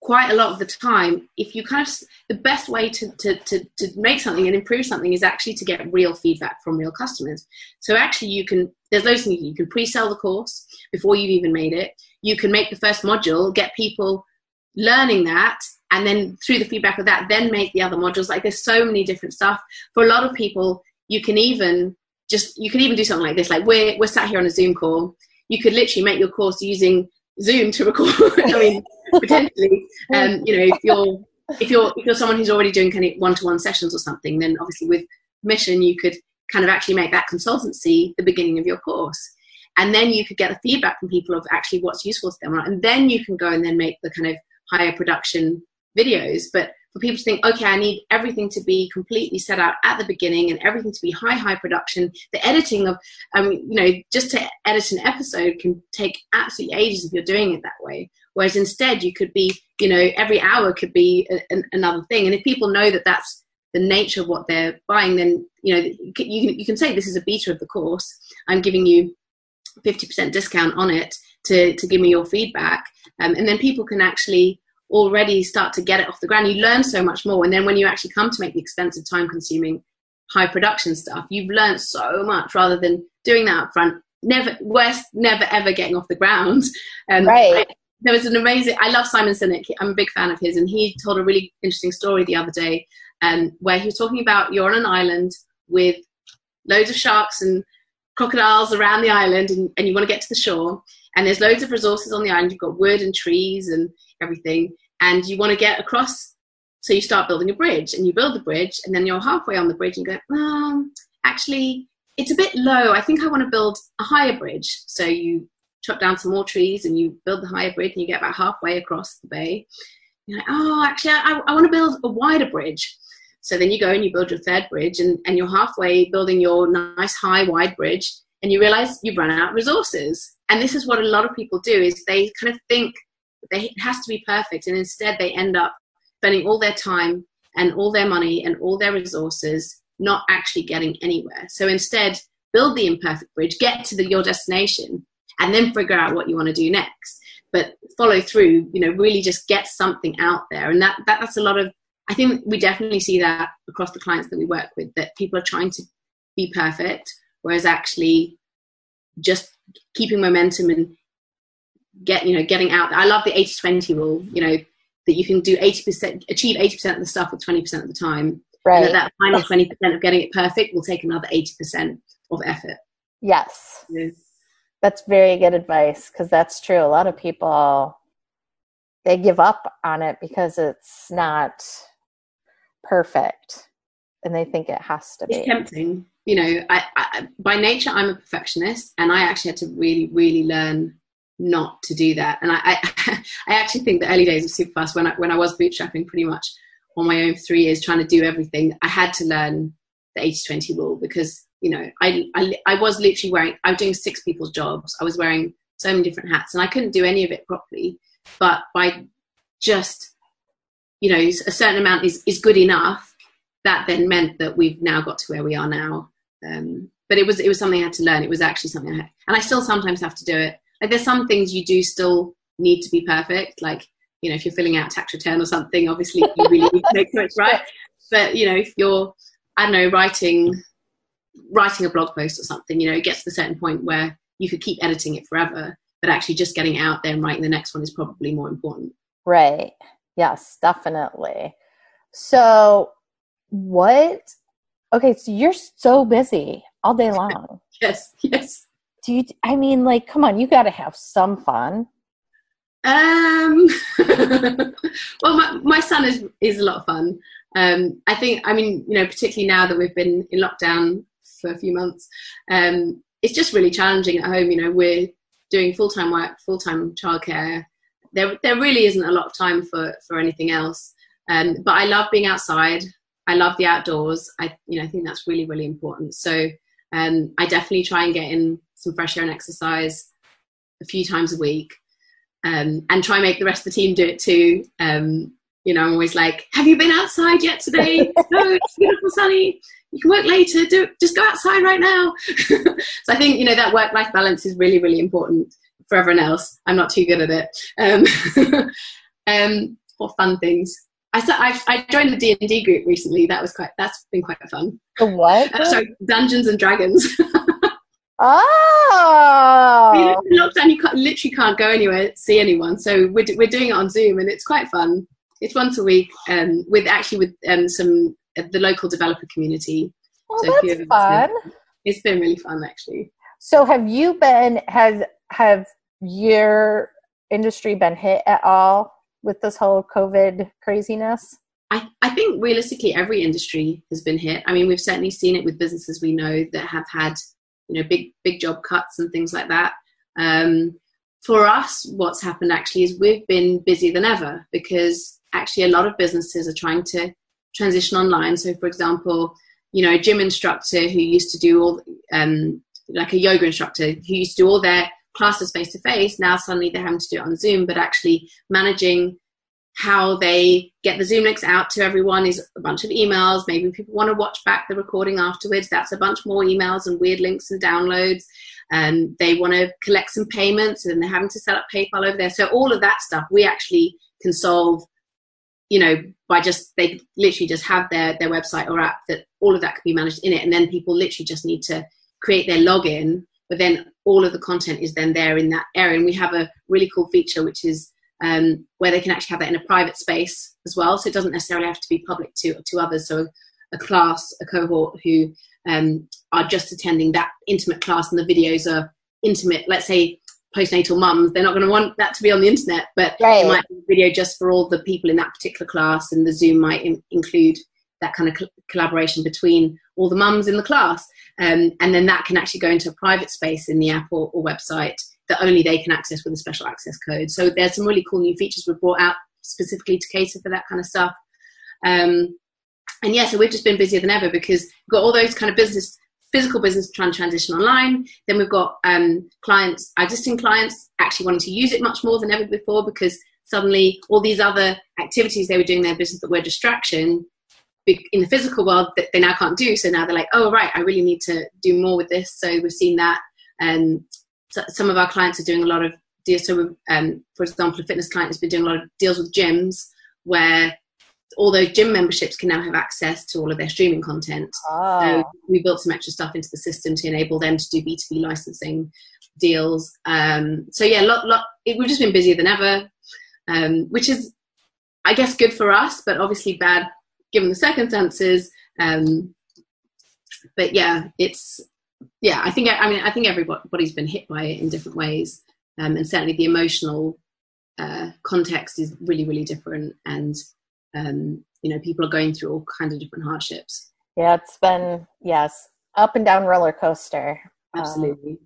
quite a lot of the time, if you kind of, the best way to, to, to, to make something and improve something is actually to get real feedback from real customers. So actually you can, there's those things, you can pre-sell the course before you've even made it. You can make the first module, get people learning that, and then through the feedback of that, then make the other modules. Like there's so many different stuff. For a lot of people, you can even just, you can even do something like this. Like we're, we're sat here on a Zoom call. You could literally make your course using Zoom to record. I mean, potentially. Um, you know, if you're if you're if you're someone who's already doing kind of one-to-one sessions or something, then obviously with permission you could kind of actually make that consultancy the beginning of your course. And then you could get the feedback from people of actually what's useful to them. And then you can go and then make the kind of higher production videos. But for people to think, okay, I need everything to be completely set out at the beginning and everything to be high, high production. The editing of, um, you know, just to edit an episode can take absolutely ages if you're doing it that way. Whereas instead, you could be, you know, every hour could be a, a, another thing. And if people know that that's the nature of what they're buying, then, you know, you can, you can say this is a beta of the course. I'm giving you 50% discount on it to, to give me your feedback. Um, and then people can actually already start to get it off the ground. You learn so much more. And then when you actually come to make the expensive, time consuming, high production stuff, you've learned so much rather than doing that up front. Never, worst, never ever getting off the ground. Um, right. I, there was an amazing, I love Simon Sinek. I'm a big fan of his. And he told a really interesting story the other day um, where he was talking about you're on an island with loads of sharks and crocodiles around the island and, and you want to get to the shore and there's loads of resources on the island. You've got wood and trees and everything and you want to get across. So you start building a bridge and you build the bridge and then you're halfway on the bridge and go, well, actually, it's a bit low. I think I want to build a higher bridge. So you chop down some more trees and you build the higher bridge and you get about halfway across the bay. You're like, oh, actually, I, I want to build a wider bridge. So then you go and you build your third bridge and, and you're halfway building your nice high wide bridge and you realize you've run out of resources. And this is what a lot of people do is they kind of think they, it has to be perfect. And instead, they end up spending all their time and all their money and all their resources not actually getting anywhere. So instead, build the imperfect bridge, get to the, your destination, and then figure out what you want to do next. But follow through, you know, really just get something out there. And that, that that's a lot of, I think we definitely see that across the clients that we work with, that people are trying to be perfect, whereas actually just keeping momentum and get you know getting out there. I love the 80-20 rule, you know, that you can do 80% achieve 80% of the stuff with 20% of the time. Right. And that, that final 20% of getting it perfect will take another 80% of effort. Yes. Yeah. That's very good advice because that's true. A lot of people they give up on it because it's not perfect and they think it has to be. It's tempting. You know, I, I, by nature I'm a perfectionist and I actually had to really, really learn not to do that. And I, I, I actually think the early days of Supapass, when I, when I was bootstrapping pretty much on my own for three years, trying to do everything, I had to learn the 80 20 rule because, you know, I, I, I was literally wearing, I was doing six people's jobs. I was wearing so many different hats and I couldn't do any of it properly. But by just, you know, a certain amount is, is good enough, that then meant that we've now got to where we are now. Um, but it was it was something I had to learn. It was actually something I had, and I still sometimes have to do it. Like there's some things you do still need to be perfect. Like you know, if you're filling out a tax return or something, obviously you really need to make sure it's right. But you know, if you're I don't know writing writing a blog post or something, you know, it gets to a certain point where you could keep editing it forever, but actually just getting out there and writing the next one is probably more important. Right. Yes, definitely. So, what? Okay, so you're so busy all day long. yes, yes. Do you? I mean, like, come on, you got to have some fun. Um. well, my my son is is a lot of fun. Um, I think. I mean, you know, particularly now that we've been in lockdown for a few months, um, it's just really challenging at home. You know, we're doing full time work, full time childcare. There, there really isn't a lot of time for for anything else. Um, but I love being outside. I love the outdoors. I, you know, I think that's really, really important. So um, I definitely try and get in some fresh air and exercise a few times a week, um, and try and make the rest of the team do it too. Um, you know, I'm always like, "Have you been outside yet today? no, it's beautiful, sunny. You can work later. Do just go outside right now." so I think you know that work-life balance is really, really important for everyone else. I'm not too good at it. Um, um, what fun things? I, I, I joined the D and D group recently. That was quite. That's been quite fun. The what? Uh, sorry, Dungeons and Dragons. oh. In lockdown, you can't, literally can't go anywhere, see anyone. So we're we're doing it on Zoom, and it's quite fun. It's once a week, um, with actually with um, some uh, the local developer community. Oh, so that's fun. It's been really fun, actually. So, have you been has have your industry been hit at all with this whole COVID craziness? I, I think realistically every industry has been hit. I mean, we've certainly seen it with businesses we know that have had, you know, big big job cuts and things like that. Um, for us, what's happened actually is we've been busier than ever because actually a lot of businesses are trying to transition online. So, for example, you know, a gym instructor who used to do all, um, like a yoga instructor who used to do all their classes face to face. Now suddenly they're having to do it on Zoom, but actually managing how they get the Zoom links out to everyone is a bunch of emails. Maybe people want to watch back the recording afterwards. That's a bunch more emails and weird links and downloads. And um, they want to collect some payments and they're having to set up PayPal over there. So all of that stuff we actually can solve, you know, by just they literally just have their their website or app that all of that can be managed in it, and then people literally just need to create their login but then all of the content is then there in that area. And we have a really cool feature which is um, where they can actually have that in a private space as well. So it doesn't necessarily have to be public to to others. So a class, a cohort who um, are just attending that intimate class, and the videos are intimate. Let's say postnatal mums, they're not going to want that to be on the internet, but right. it might be a video just for all the people in that particular class, and the Zoom might in- include that kind of co- collaboration between all the mums in the class. Um, and then that can actually go into a private space in the app or, or, website that only they can access with a special access code. So there's some really cool new features we've brought out specifically to cater for that kind of stuff. Um, and yeah, so we've just been busier than ever because we've got all those kind of business, physical business trying to transition online. Then we've got um, clients, existing clients actually wanting to use it much more than ever before because suddenly all these other activities they were doing in their business that were distraction in the physical world that they now can't do. So now they're like, oh, right, I really need to do more with this. So we've seen that. And so some of our clients are doing a lot of deals. So, um, for example, a fitness client has been doing a lot of deals with gyms where all those gym memberships can now have access to all of their streaming content. Oh. So we built some extra stuff into the system to enable them to do B2B licensing deals. Um, so yeah, lot, lot, it, we've just been busier than ever, um, which is, I guess, good for us, but obviously bad given the circumstances. Um, but yeah, it's yeah. I think I mean I think everybody's been hit by it in different ways, um, and certainly the emotional uh, context is really really different, and um, you know people are going through all kinds of different hardships. Yeah, it's been yes up and down roller coaster. Um, Absolutely.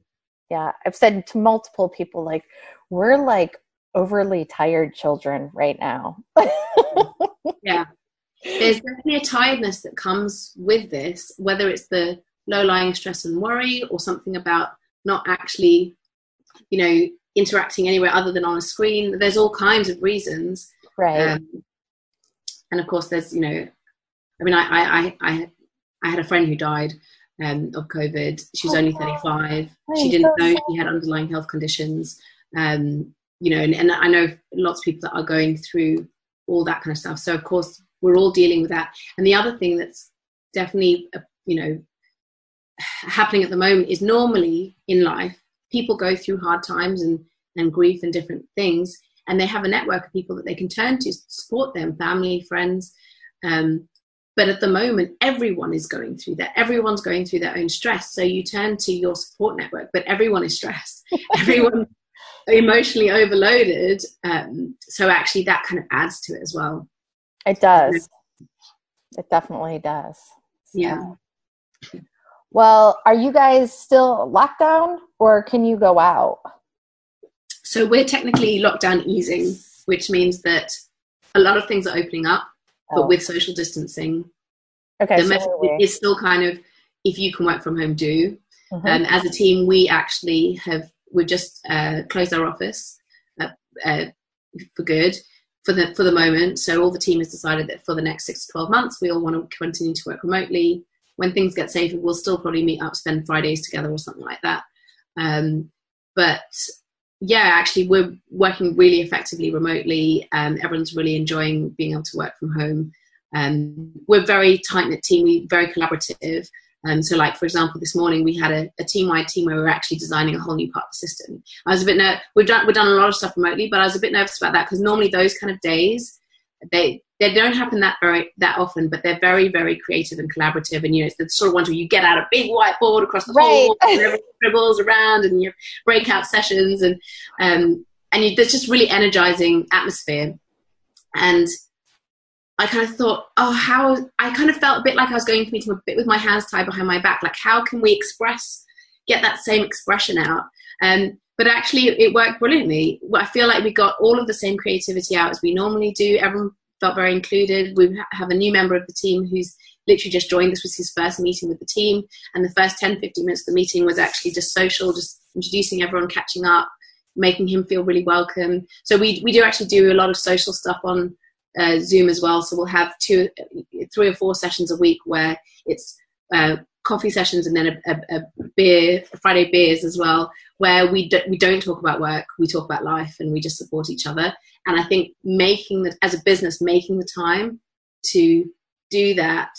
Yeah. I've said to multiple people, like, we're like overly tired children right now. yeah. There's definitely a tiredness that comes with this, whether it's the low lying stress and worry or something about not actually, you know, interacting anywhere other than on a screen. There's all kinds of reasons. Right. Um, and of course, there's, you know, I mean, I, I, I, I had a friend who died um, of COVID. She was only 35. She didn't know she had underlying health conditions. Um, you know, and, and I know lots of people that are going through all that kind of stuff. So of course, we're all dealing with that. And the other thing that's definitely, uh, you know, happening at the moment is normally in life, people go through hard times and, and grief and different things, and they have a network of people that they can turn to support them, family, friends. Um, but at the moment, everyone is going through that. Everyone's going through their own stress. So you turn to your support network, but everyone is stressed. everyone emotionally overloaded. Um, so actually, that kind of adds to it as well. It does. It definitely does. So. Yeah. Well, are you guys still locked down or can you go out? So we're technically lockdown easing, which means that a lot of things are opening up, oh. but with social distancing. Okay. The so message is still kind of if you can work from home, do. Mm-hmm. Um, as a team, we actually have we've just uh, closed our office uh, uh, for good for the for the moment. So all the team has decided that for the next six to twelve months, we all want to continue to work remotely. When things get safer, we'll still probably meet up, spend Fridays together or something like that. Um, but yeah, actually, we're working really effectively remotely. Um, everyone's really enjoying being able to work from home. Um, we're very tight knit team. We're very collaborative. Um, so, like for example, this morning we had a, a team-wide team where we were actually designing a whole new part of the system. I was a bit ner- we've done we've done a lot of stuff remotely, but I was a bit nervous about that because normally those kind of days they they don't happen that very that often, but they're very very creative and collaborative. And you know, it's the sort of ones where you get out a big whiteboard across the right. whole and everyone scribbles around, and your breakout sessions, and um, and you, there's just really energizing atmosphere. And I kind of thought, oh, how I kind of felt a bit like I was going to meeting a bit with my hands tied behind my back. Like, how can we express, get that same expression out? Um, but actually, it worked brilliantly. I feel like we got all of the same creativity out as we normally do. Everyone felt very included. We have a new member of the team who's literally just joined. This was his first meeting with the team. And the first 10, 15 minutes of the meeting was actually just social, just introducing everyone, catching up, making him feel really welcome. So we, we do actually do a lot of social stuff on uh, Zoom as well. So we'll have two, three or four sessions a week where it's uh, coffee sessions and then a, a, a beer, Friday beers as well, where we do, we don't talk about work, we talk about life, and we just support each other. And I think making the as a business, making the time to do that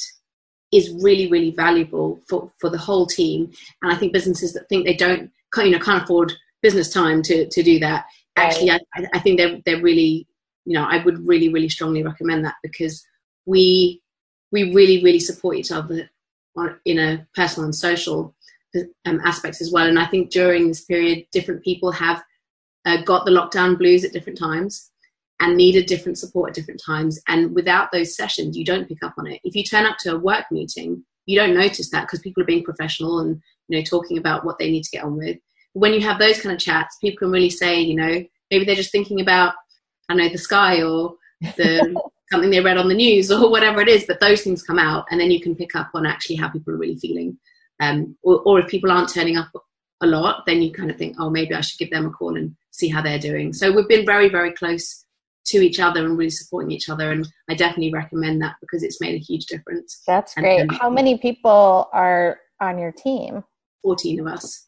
is really really valuable for for the whole team. And I think businesses that think they don't you know can't afford business time to to do that actually I, I think they're they're really you know, I would really, really strongly recommend that because we we really, really support each other in a personal and social um, aspects as well. And I think during this period, different people have uh, got the lockdown blues at different times and needed different support at different times. And without those sessions, you don't pick up on it. If you turn up to a work meeting, you don't notice that because people are being professional and you know talking about what they need to get on with. When you have those kind of chats, people can really say, you know, maybe they're just thinking about I know the sky or the something they read on the news or whatever it is. But those things come out, and then you can pick up on actually how people are really feeling. Um, or, or if people aren't turning up a lot, then you kind of think, oh, maybe I should give them a call and see how they're doing. So we've been very, very close to each other and really supporting each other. And I definitely recommend that because it's made a huge difference. That's great. And, how many people are on your team? 14 of us.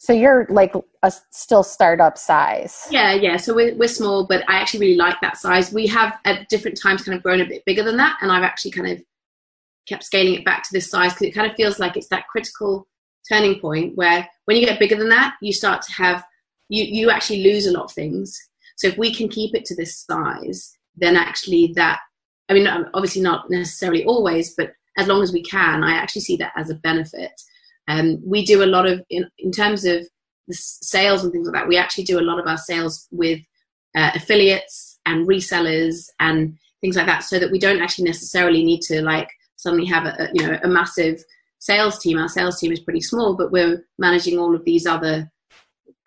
So you're like a still startup size. Yeah, yeah. So we're, we're small, but I actually really like that size. We have at different times kind of grown a bit bigger than that, and I've actually kind of kept scaling it back to this size because it kind of feels like it's that critical turning point where when you get bigger than that, you start to have you you actually lose a lot of things. So if we can keep it to this size, then actually that I mean obviously not necessarily always, but as long as we can, I actually see that as a benefit. Um, we do a lot of, in, in terms of the sales and things like that, we actually do a lot of our sales with uh, affiliates and resellers and things like that so that we don't actually necessarily need to like suddenly have a, a you know a massive sales team. Our sales team is pretty small but we're managing all of these other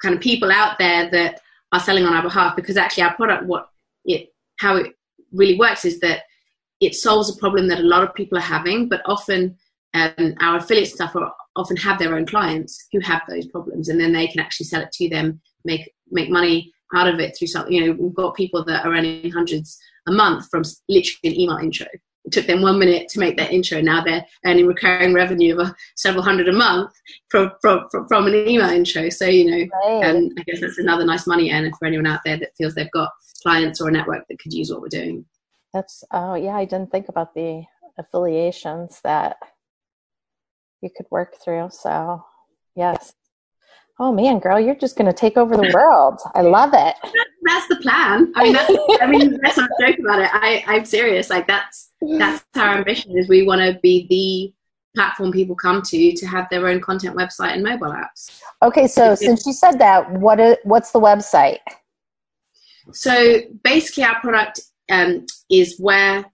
kind of people out there that are selling on our behalf because actually our product, what it, how it really works is that it solves a problem that a lot of people are having, but often um, our affiliate stuff are, often have their own clients who have those problems, and then they can actually sell it to them, make make money out of it through something. You know, we've got people that are earning hundreds a month from literally an email intro. It took them one minute to make that intro. Now they're earning recurring revenue of several hundred a month from, from, from an email intro. So, you know, right. um, I guess that's another nice money earner for anyone out there that feels they've got clients or a network that could use what we're doing. That's, oh, yeah, I didn't think about the affiliations that you could work through. So, yes. Oh man, girl, you're just going to take over the world. I love it. That's the plan. I mean, that's, I mean, that's not a joke about it. I, I'm serious. Like that's that's our ambition. Is we want to be the platform people come to to have their own content website and mobile apps. Okay, so since you said that, what is, what's the website? So basically, our product um, is where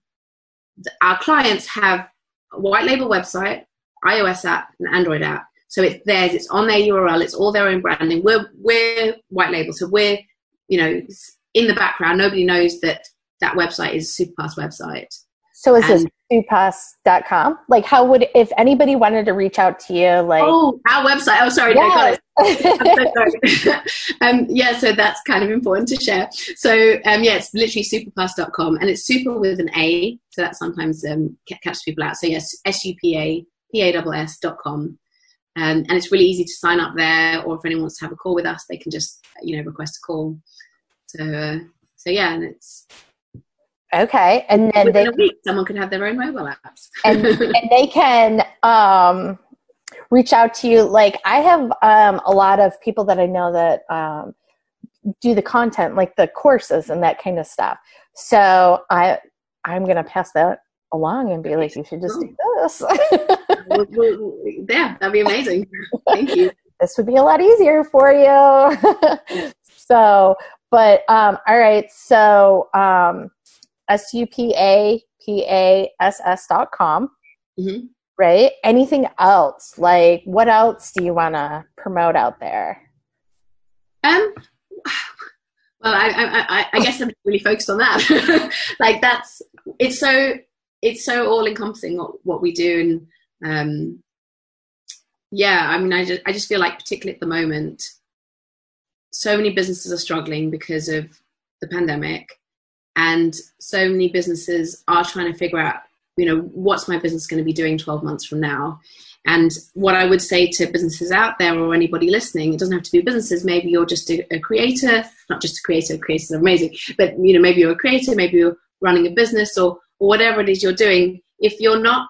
our clients have a white label website, iOS app, and Android app. So it's theirs. It's on their URL. It's all their own branding. We're we're white label, so we're you know in the background. Nobody knows that that website is a Supapass website. So is and, it supapass.com? Like, how would if anybody wanted to reach out to you? Like, oh, our website. Oh, sorry, yes. so um, yeah, so that's kind of important to share. So um, yeah, it's literally supapass.com, and it's super with an A, so that sometimes um, catches people out. So yes, S U P A P A S S dot com. Um, and it's really easy to sign up there, or if anyone wants to have a call with us, they can just you know request a call. So uh, so yeah, and it's okay. And then within they, a week, someone could have their own mobile apps, and, and they can um, reach out to you. Like I have um, a lot of people that I know that um, do the content, like the courses and that kind of stuff. So I I'm gonna pass that along and be like, you should just do this. yeah, that'd be amazing. Thank you. This would be a lot easier for you. so, but um, all right. So, um, S U P A P A S S dot com. Mm-hmm. Right. Anything else? Like, what else do you want to promote out there? Um. Well, I, I, I guess I'm really focused on that. like, that's it's so it's so all encompassing what, what we do and um, yeah i mean I just, I just feel like particularly at the moment so many businesses are struggling because of the pandemic and so many businesses are trying to figure out you know what's my business going to be doing 12 months from now? And what i would say to businesses out there or anybody listening it doesn't have to be businesses maybe you're just a, a creator not just a creator creators are amazing but you know maybe you're a creator maybe you're running a business or or whatever it is you're doing, if you're not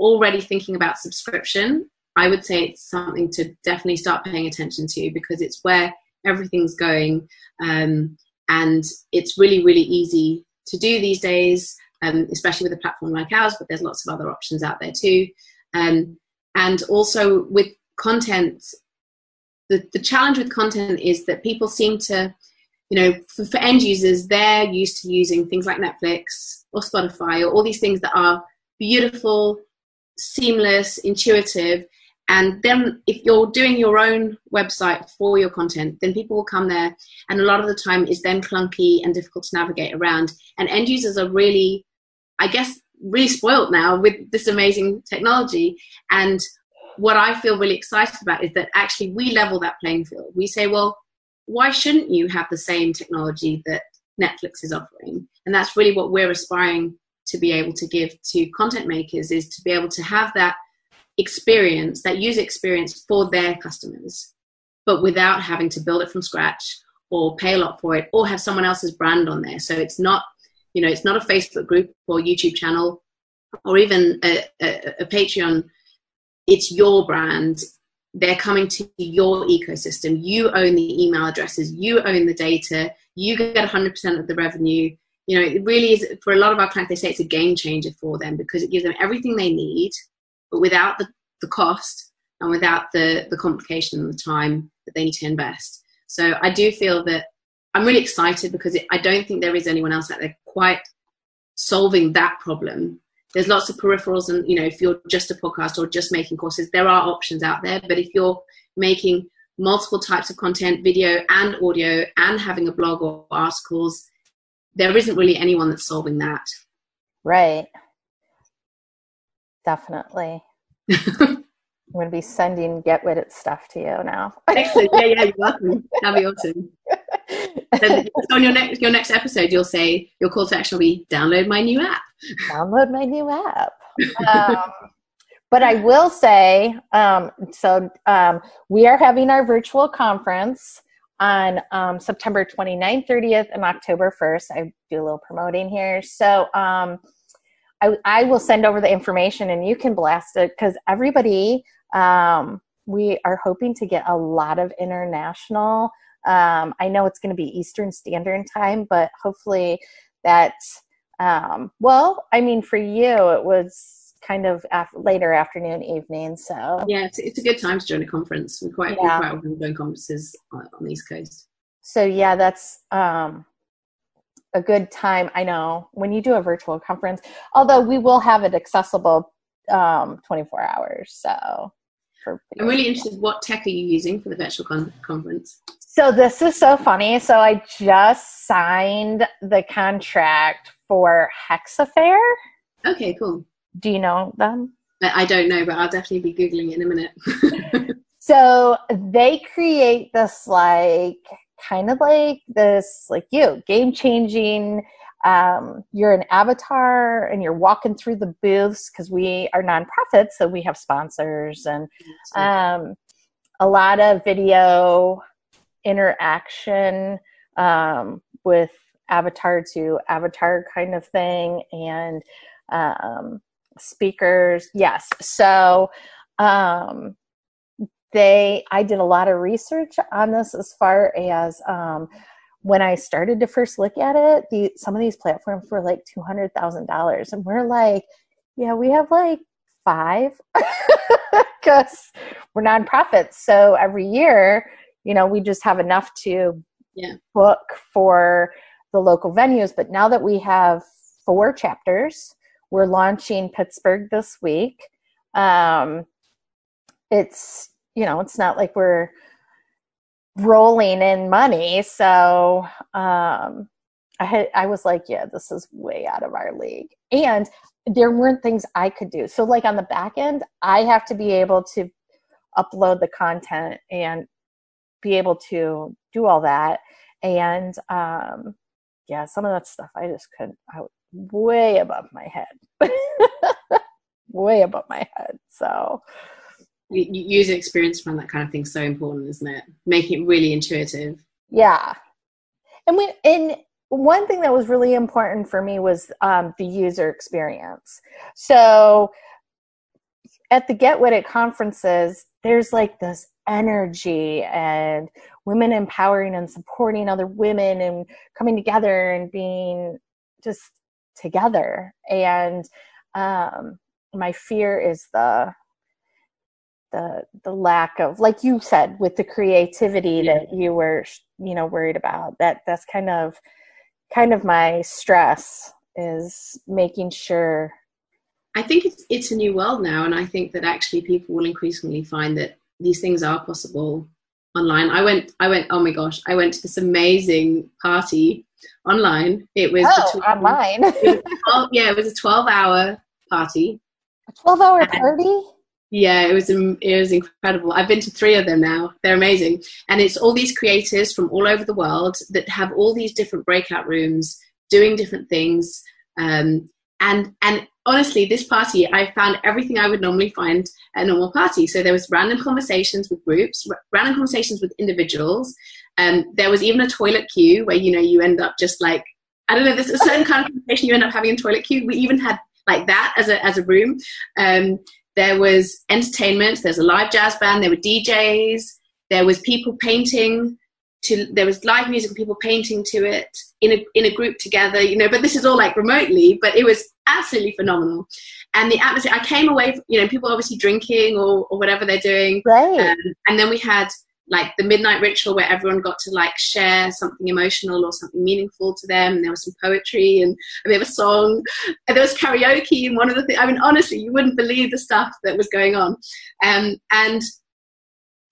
already thinking about subscription, I would say it's something to definitely start paying attention to because it's where everything's going. Um, and it's really, really easy to do these days, um, especially with a platform like ours, but there's lots of other options out there too. Um, and also with content, the, the challenge with content is that people seem to you know, for, for, end users, they're used to using things like Netflix or Spotify or all these things that are beautiful, seamless, intuitive. And then if you're doing your own website for your content, then people will come there. And a lot of the time is then clunky and difficult to navigate around. And end users are really, I guess, really spoiled now with this amazing technology. And what I feel really excited about is that actually we level that playing field. We say, well, why shouldn't you have the same technology that Netflix is offering? And that's really what we're aspiring to be able to give to content makers is to be able to have that experience, that user experience for their customers, but without having to build it from scratch or pay a lot for it or have someone else's brand on there. So it's not, you know, it's not a Facebook group or YouTube channel or even a, a, a Patreon. It's your brand they're coming to your ecosystem. You own the email addresses, you own the data, you get 100% of the revenue. You know, it really is for a lot of our clients, they say it's a game changer for them because it gives them everything they need, but without the, the cost and without the, the complication and the time that they need to invest. So I do feel that I'm really excited because it, I don't think there is anyone else out there quite solving that problem there's lots of peripherals and you know if you're just a podcast or just making courses there are options out there but if you're making multiple types of content, video and audio, and having a blog or articles, there isn't really anyone that's solving that. Right. Definitely. I'm going to be sending Get With It stuff to you now. Excellent. Yeah, yeah, you're welcome. That'd be awesome. so on your next your next episode, you'll say your call to action will be download my new app. Download my new app. Um, but I will say, um, so um, we are having our virtual conference on um, September 29th, 30th, and October 1st. I do a little promoting here. So um, I, I will send over the information and you can blast it because everybody um, we are hoping to get a lot of international. Um, I know it's going to be Eastern Standard Time, but hopefully that. Um, well, I mean, for you, it was kind of after, later afternoon, evening. So yeah, it's, it's a good time to join a conference. We're quite yeah. we're quite often doing conferences on, on the East Coast. So yeah, that's um, a good time. I know when you do a virtual conference, although we will have it accessible um, 24 hours. So for I'm really interested. What tech are you using for the virtual con- conference? So this is so funny. So I just signed the contract for Hexafair. Okay, cool. Do you know them? I don't know, but I'll definitely be googling it in a minute. so they create this like kind of like this like you game changing um, you're an avatar and you're walking through the booths because we are nonprofits, so we have sponsors and um, a lot of video interaction um, with avatar to avatar kind of thing and um, speakers. Yes, so um, they I did a lot of research on this as far as um, when I started to first look at it, the some of these platforms were like two hundred thousand dollars, and we're like, yeah, we have like five because we're nonprofits. So every year, you know, we just have enough to yeah. book for the local venues. But now that we have four chapters, we're launching Pittsburgh this week. Um, it's you know, it's not like we're rolling in money. So um, I had I was like, yeah, this is way out of our league. And there weren't things I could do. So like on the back end, I have to be able to upload the content and be able to do all that. And um, yeah, some of that stuff I just couldn't. I way above my head, way above my head. So user experience around that kind of thing so important, isn't it? Making it really intuitive. Yeah, and we and one thing that was really important for me was um, the user experience. So at the Get With It conferences, there's like this energy and women empowering and supporting other women and coming together and being just together. And um, my fear is the the the lack of like you said with the creativity yeah. that you were you know worried about that that's kind of kind of my stress is making sure i think it's it's a new world now and i think that actually people will increasingly find that these things are possible online i went i went oh my gosh i went to this amazing party online it was oh, 12, online it was 12, yeah it was a 12 hour party a 12 hour party yeah, it was it was incredible. I've been to three of them now. They're amazing, and it's all these creators from all over the world that have all these different breakout rooms doing different things. Um, and and honestly, this party I found everything I would normally find at a normal party. So there was random conversations with groups, random conversations with individuals. Um, there was even a toilet queue where you know you end up just like I don't know. There's a certain kind of conversation you end up having in toilet queue. We even had like that as a as a room. Um, there was entertainment. There's a live jazz band. There were DJs. There was people painting. To there was live music and people painting to it in a in a group together. You know, but this is all like remotely. But it was absolutely phenomenal. And the atmosphere. I came away. You know, people obviously drinking or or whatever they're doing. Right. Um, and then we had like the midnight ritual where everyone got to like share something emotional or something meaningful to them and there was some poetry and, and there was a song and there was karaoke and one of the things i mean honestly you wouldn't believe the stuff that was going on um, and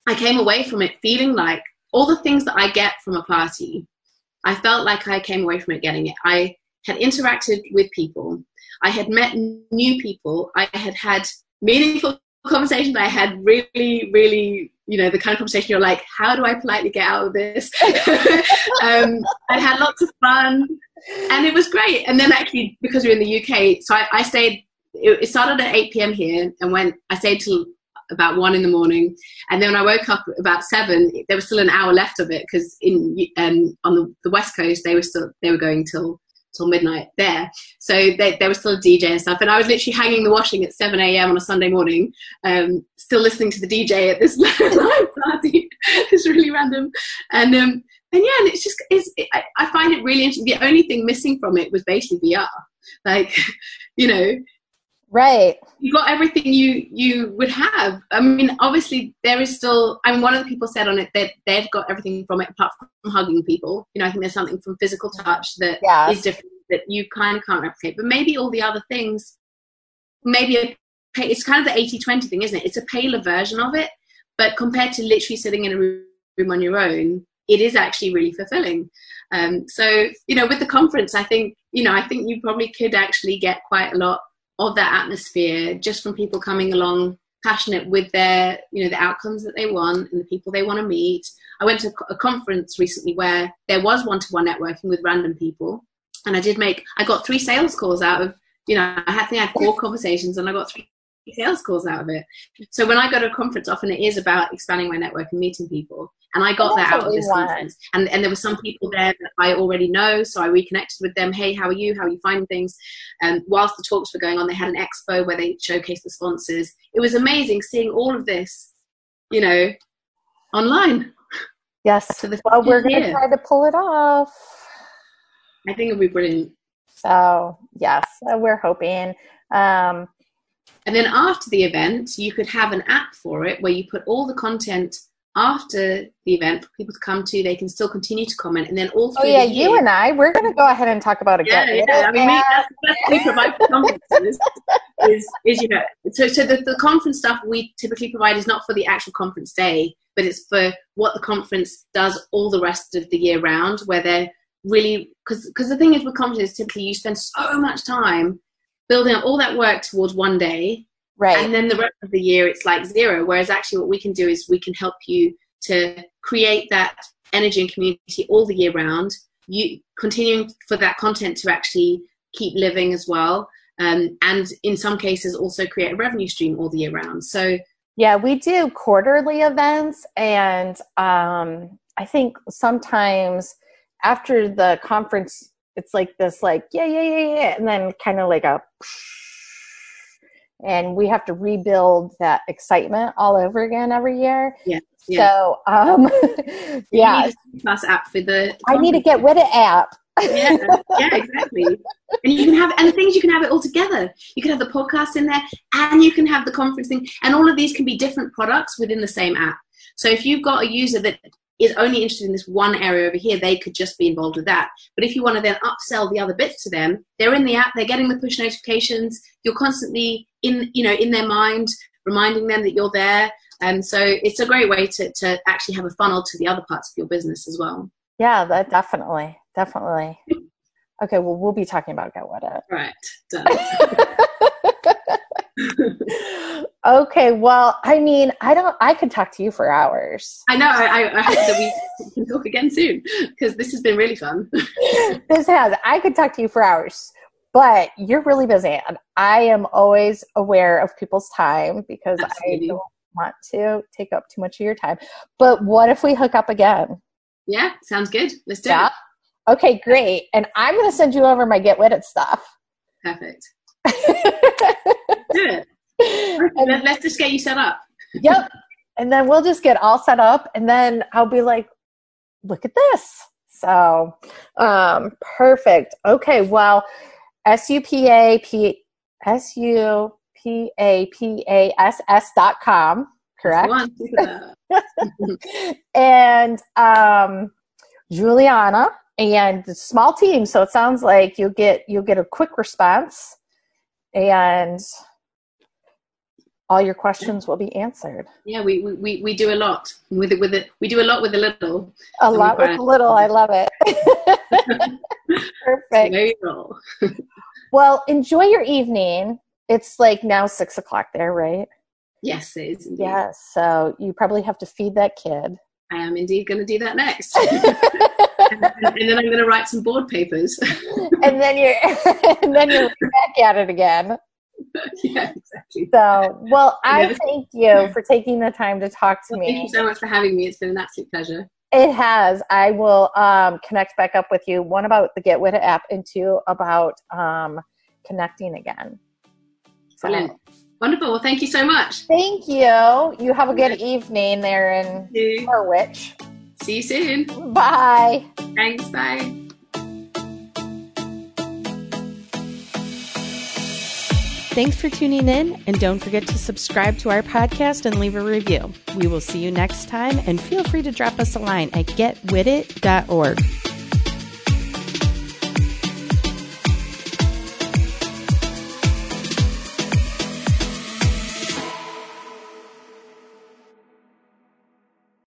I came away from it feeling like all the things that I get from a party, I felt like I came away from it getting it. I had interacted with people. I had met new people. I had had meaningful conversations. I had really, really, you know, the kind of conversation you're like, how do I politely get out of this? um, I had lots of fun and it was great. And then actually, because we are in the UK, so I, I stayed, it, it started at 8 p.m. here and went, I stayed till about one in the morning. And then when I woke up about seven, there was still an hour left of it because in um, on the, the, west coast they were still they were going till till midnight there. So they, there was still a DJ and stuff. And I was literally hanging the washing at 7 a.m. on a Sunday morning, um, still listening to the DJ at this live party. it's really random. And um, and yeah, and it's just it's, it, I, I find it really interesting. The only thing missing from it was basically VR. Like, you know, right. You got everything you you would have. I mean obviously there is still i mean one of the people said on it that they've got everything from it apart from hugging people. You know i think there's something from physical touch that yeah. is different that you kind of can't replicate. But maybe all the other things maybe a, it's kind of the 80-20 thing isn't it? It's a paler version of it but compared to literally sitting in a room on your own it is actually really fulfilling. Um, so you know with the conference i think you know i think you probably could actually get quite a lot of that atmosphere just from people coming along passionate with their you know the outcomes that they want and the people they want to meet. I went to a conference recently where there was one-to-one networking with random people and i did make i got three sales calls out of you know i had, I had four conversations and i got three sales calls out of it. So when I go to a conference, often it is about expanding my network and meeting people. And I got that out of this conference. And, and there were some people there that I already know, so I reconnected with them. Hey, how are you? How are you finding things? And whilst the talks were going on, they had an expo where they showcased the sponsors. It was amazing seeing all of this, you know, online. Yes. So well, we're going to try to pull it off. I think it'll be brilliant. So yes, we're hoping. Um, and then after the event, you could have an app for it where you put all the content after the event for people to come to. They can still continue to comment, and then all. Oh yeah, you and I, we're going to go ahead and talk about it. Yeah, yeah. I mean, we, that's, that's we provide for conferences. is, is you know, so so the, the conference stuff we typically provide is not for the actual conference day, but it's for what the conference does all the rest of the year round, where they're really because because the thing is with conferences typically you spend so much time building up all that work towards one day right. and then the rest of the year it's like zero. Whereas actually what we can do is we can help you to create that energy and community all the year round. You continuing for that content to actually keep living as well um, and in some cases also create a revenue stream all the year round. So yeah we do quarterly events and um, i think sometimes after the conference it's like this like yeah yeah yeah yeah and then kind of like a and we have to rebuild that excitement all over again every year. Yeah, yeah. so um yeah. plus app for the i need to get with it app. Yeah yeah exactly. And you can have and the thing is you can have it all together. You can have the podcast in there and you can have the conferencing and all of these can be different products within the same app. So if you've got a user that is only interested in this one area over here, they could just be involved with that. But if you want to then upsell the other bits to them, they're in the app, they're getting the push notifications, you're constantly in, you know, in their mind, reminding them that you're there. And so it's a great way to, to actually have a funnel to the other parts of your business as well. Yeah, that definitely, definitely. Okay, well, we'll be talking about Get With It. Right, done. okay, well, I mean, I don't. I could talk to you for hours. I know. I, I hope that we can talk again soon because this has been really fun. this has. I could talk to you for hours, but you're really busy, and I am always aware of people's time because Absolutely. I don't want to take up too much of your time. But what if we hook up again? Yeah, sounds good. Let's do yeah? it. Okay, great. And I'm going to send you over my Get With It stuff. Perfect. do it. And, Let's just get you set up. yep. And then we'll just get all set up, and then I'll be like, look at this. So, um, perfect. Okay. Well, S U P A P S U P A P A S S dot com, correct? and um, Juliana and small team, so it sounds like you'll get you'll get a quick response and all your questions will be answered. Yeah, we we, we do a lot with it with it. We do a lot with a little. A lot with a little. I love it. Perfect. well, enjoy your evening. It's like now six o'clock there, right? Yes, it is. Indeed. Yes. So you probably have to feed that kid. I am indeed going to do that next. and, and, then I'm going to write some board papers. and then you're and then you're back at it again. Yeah, exactly. So, well, I thank you for taking the time to talk to well, me. Thank you so much for having me. It's been an absolute pleasure. It has. I will um, connect back up with you. One about the Get With It app, and two about um, connecting again. So, Brilliant. Wonderful. Well, thank you so much. Thank you. You have a good evening there in Norwich. See you soon. Bye. Thanks. Bye. Thanks for tuning in, and don't forget to subscribe to our podcast and leave a review. We will see you next time, and feel free to drop us a line at getwithit.org.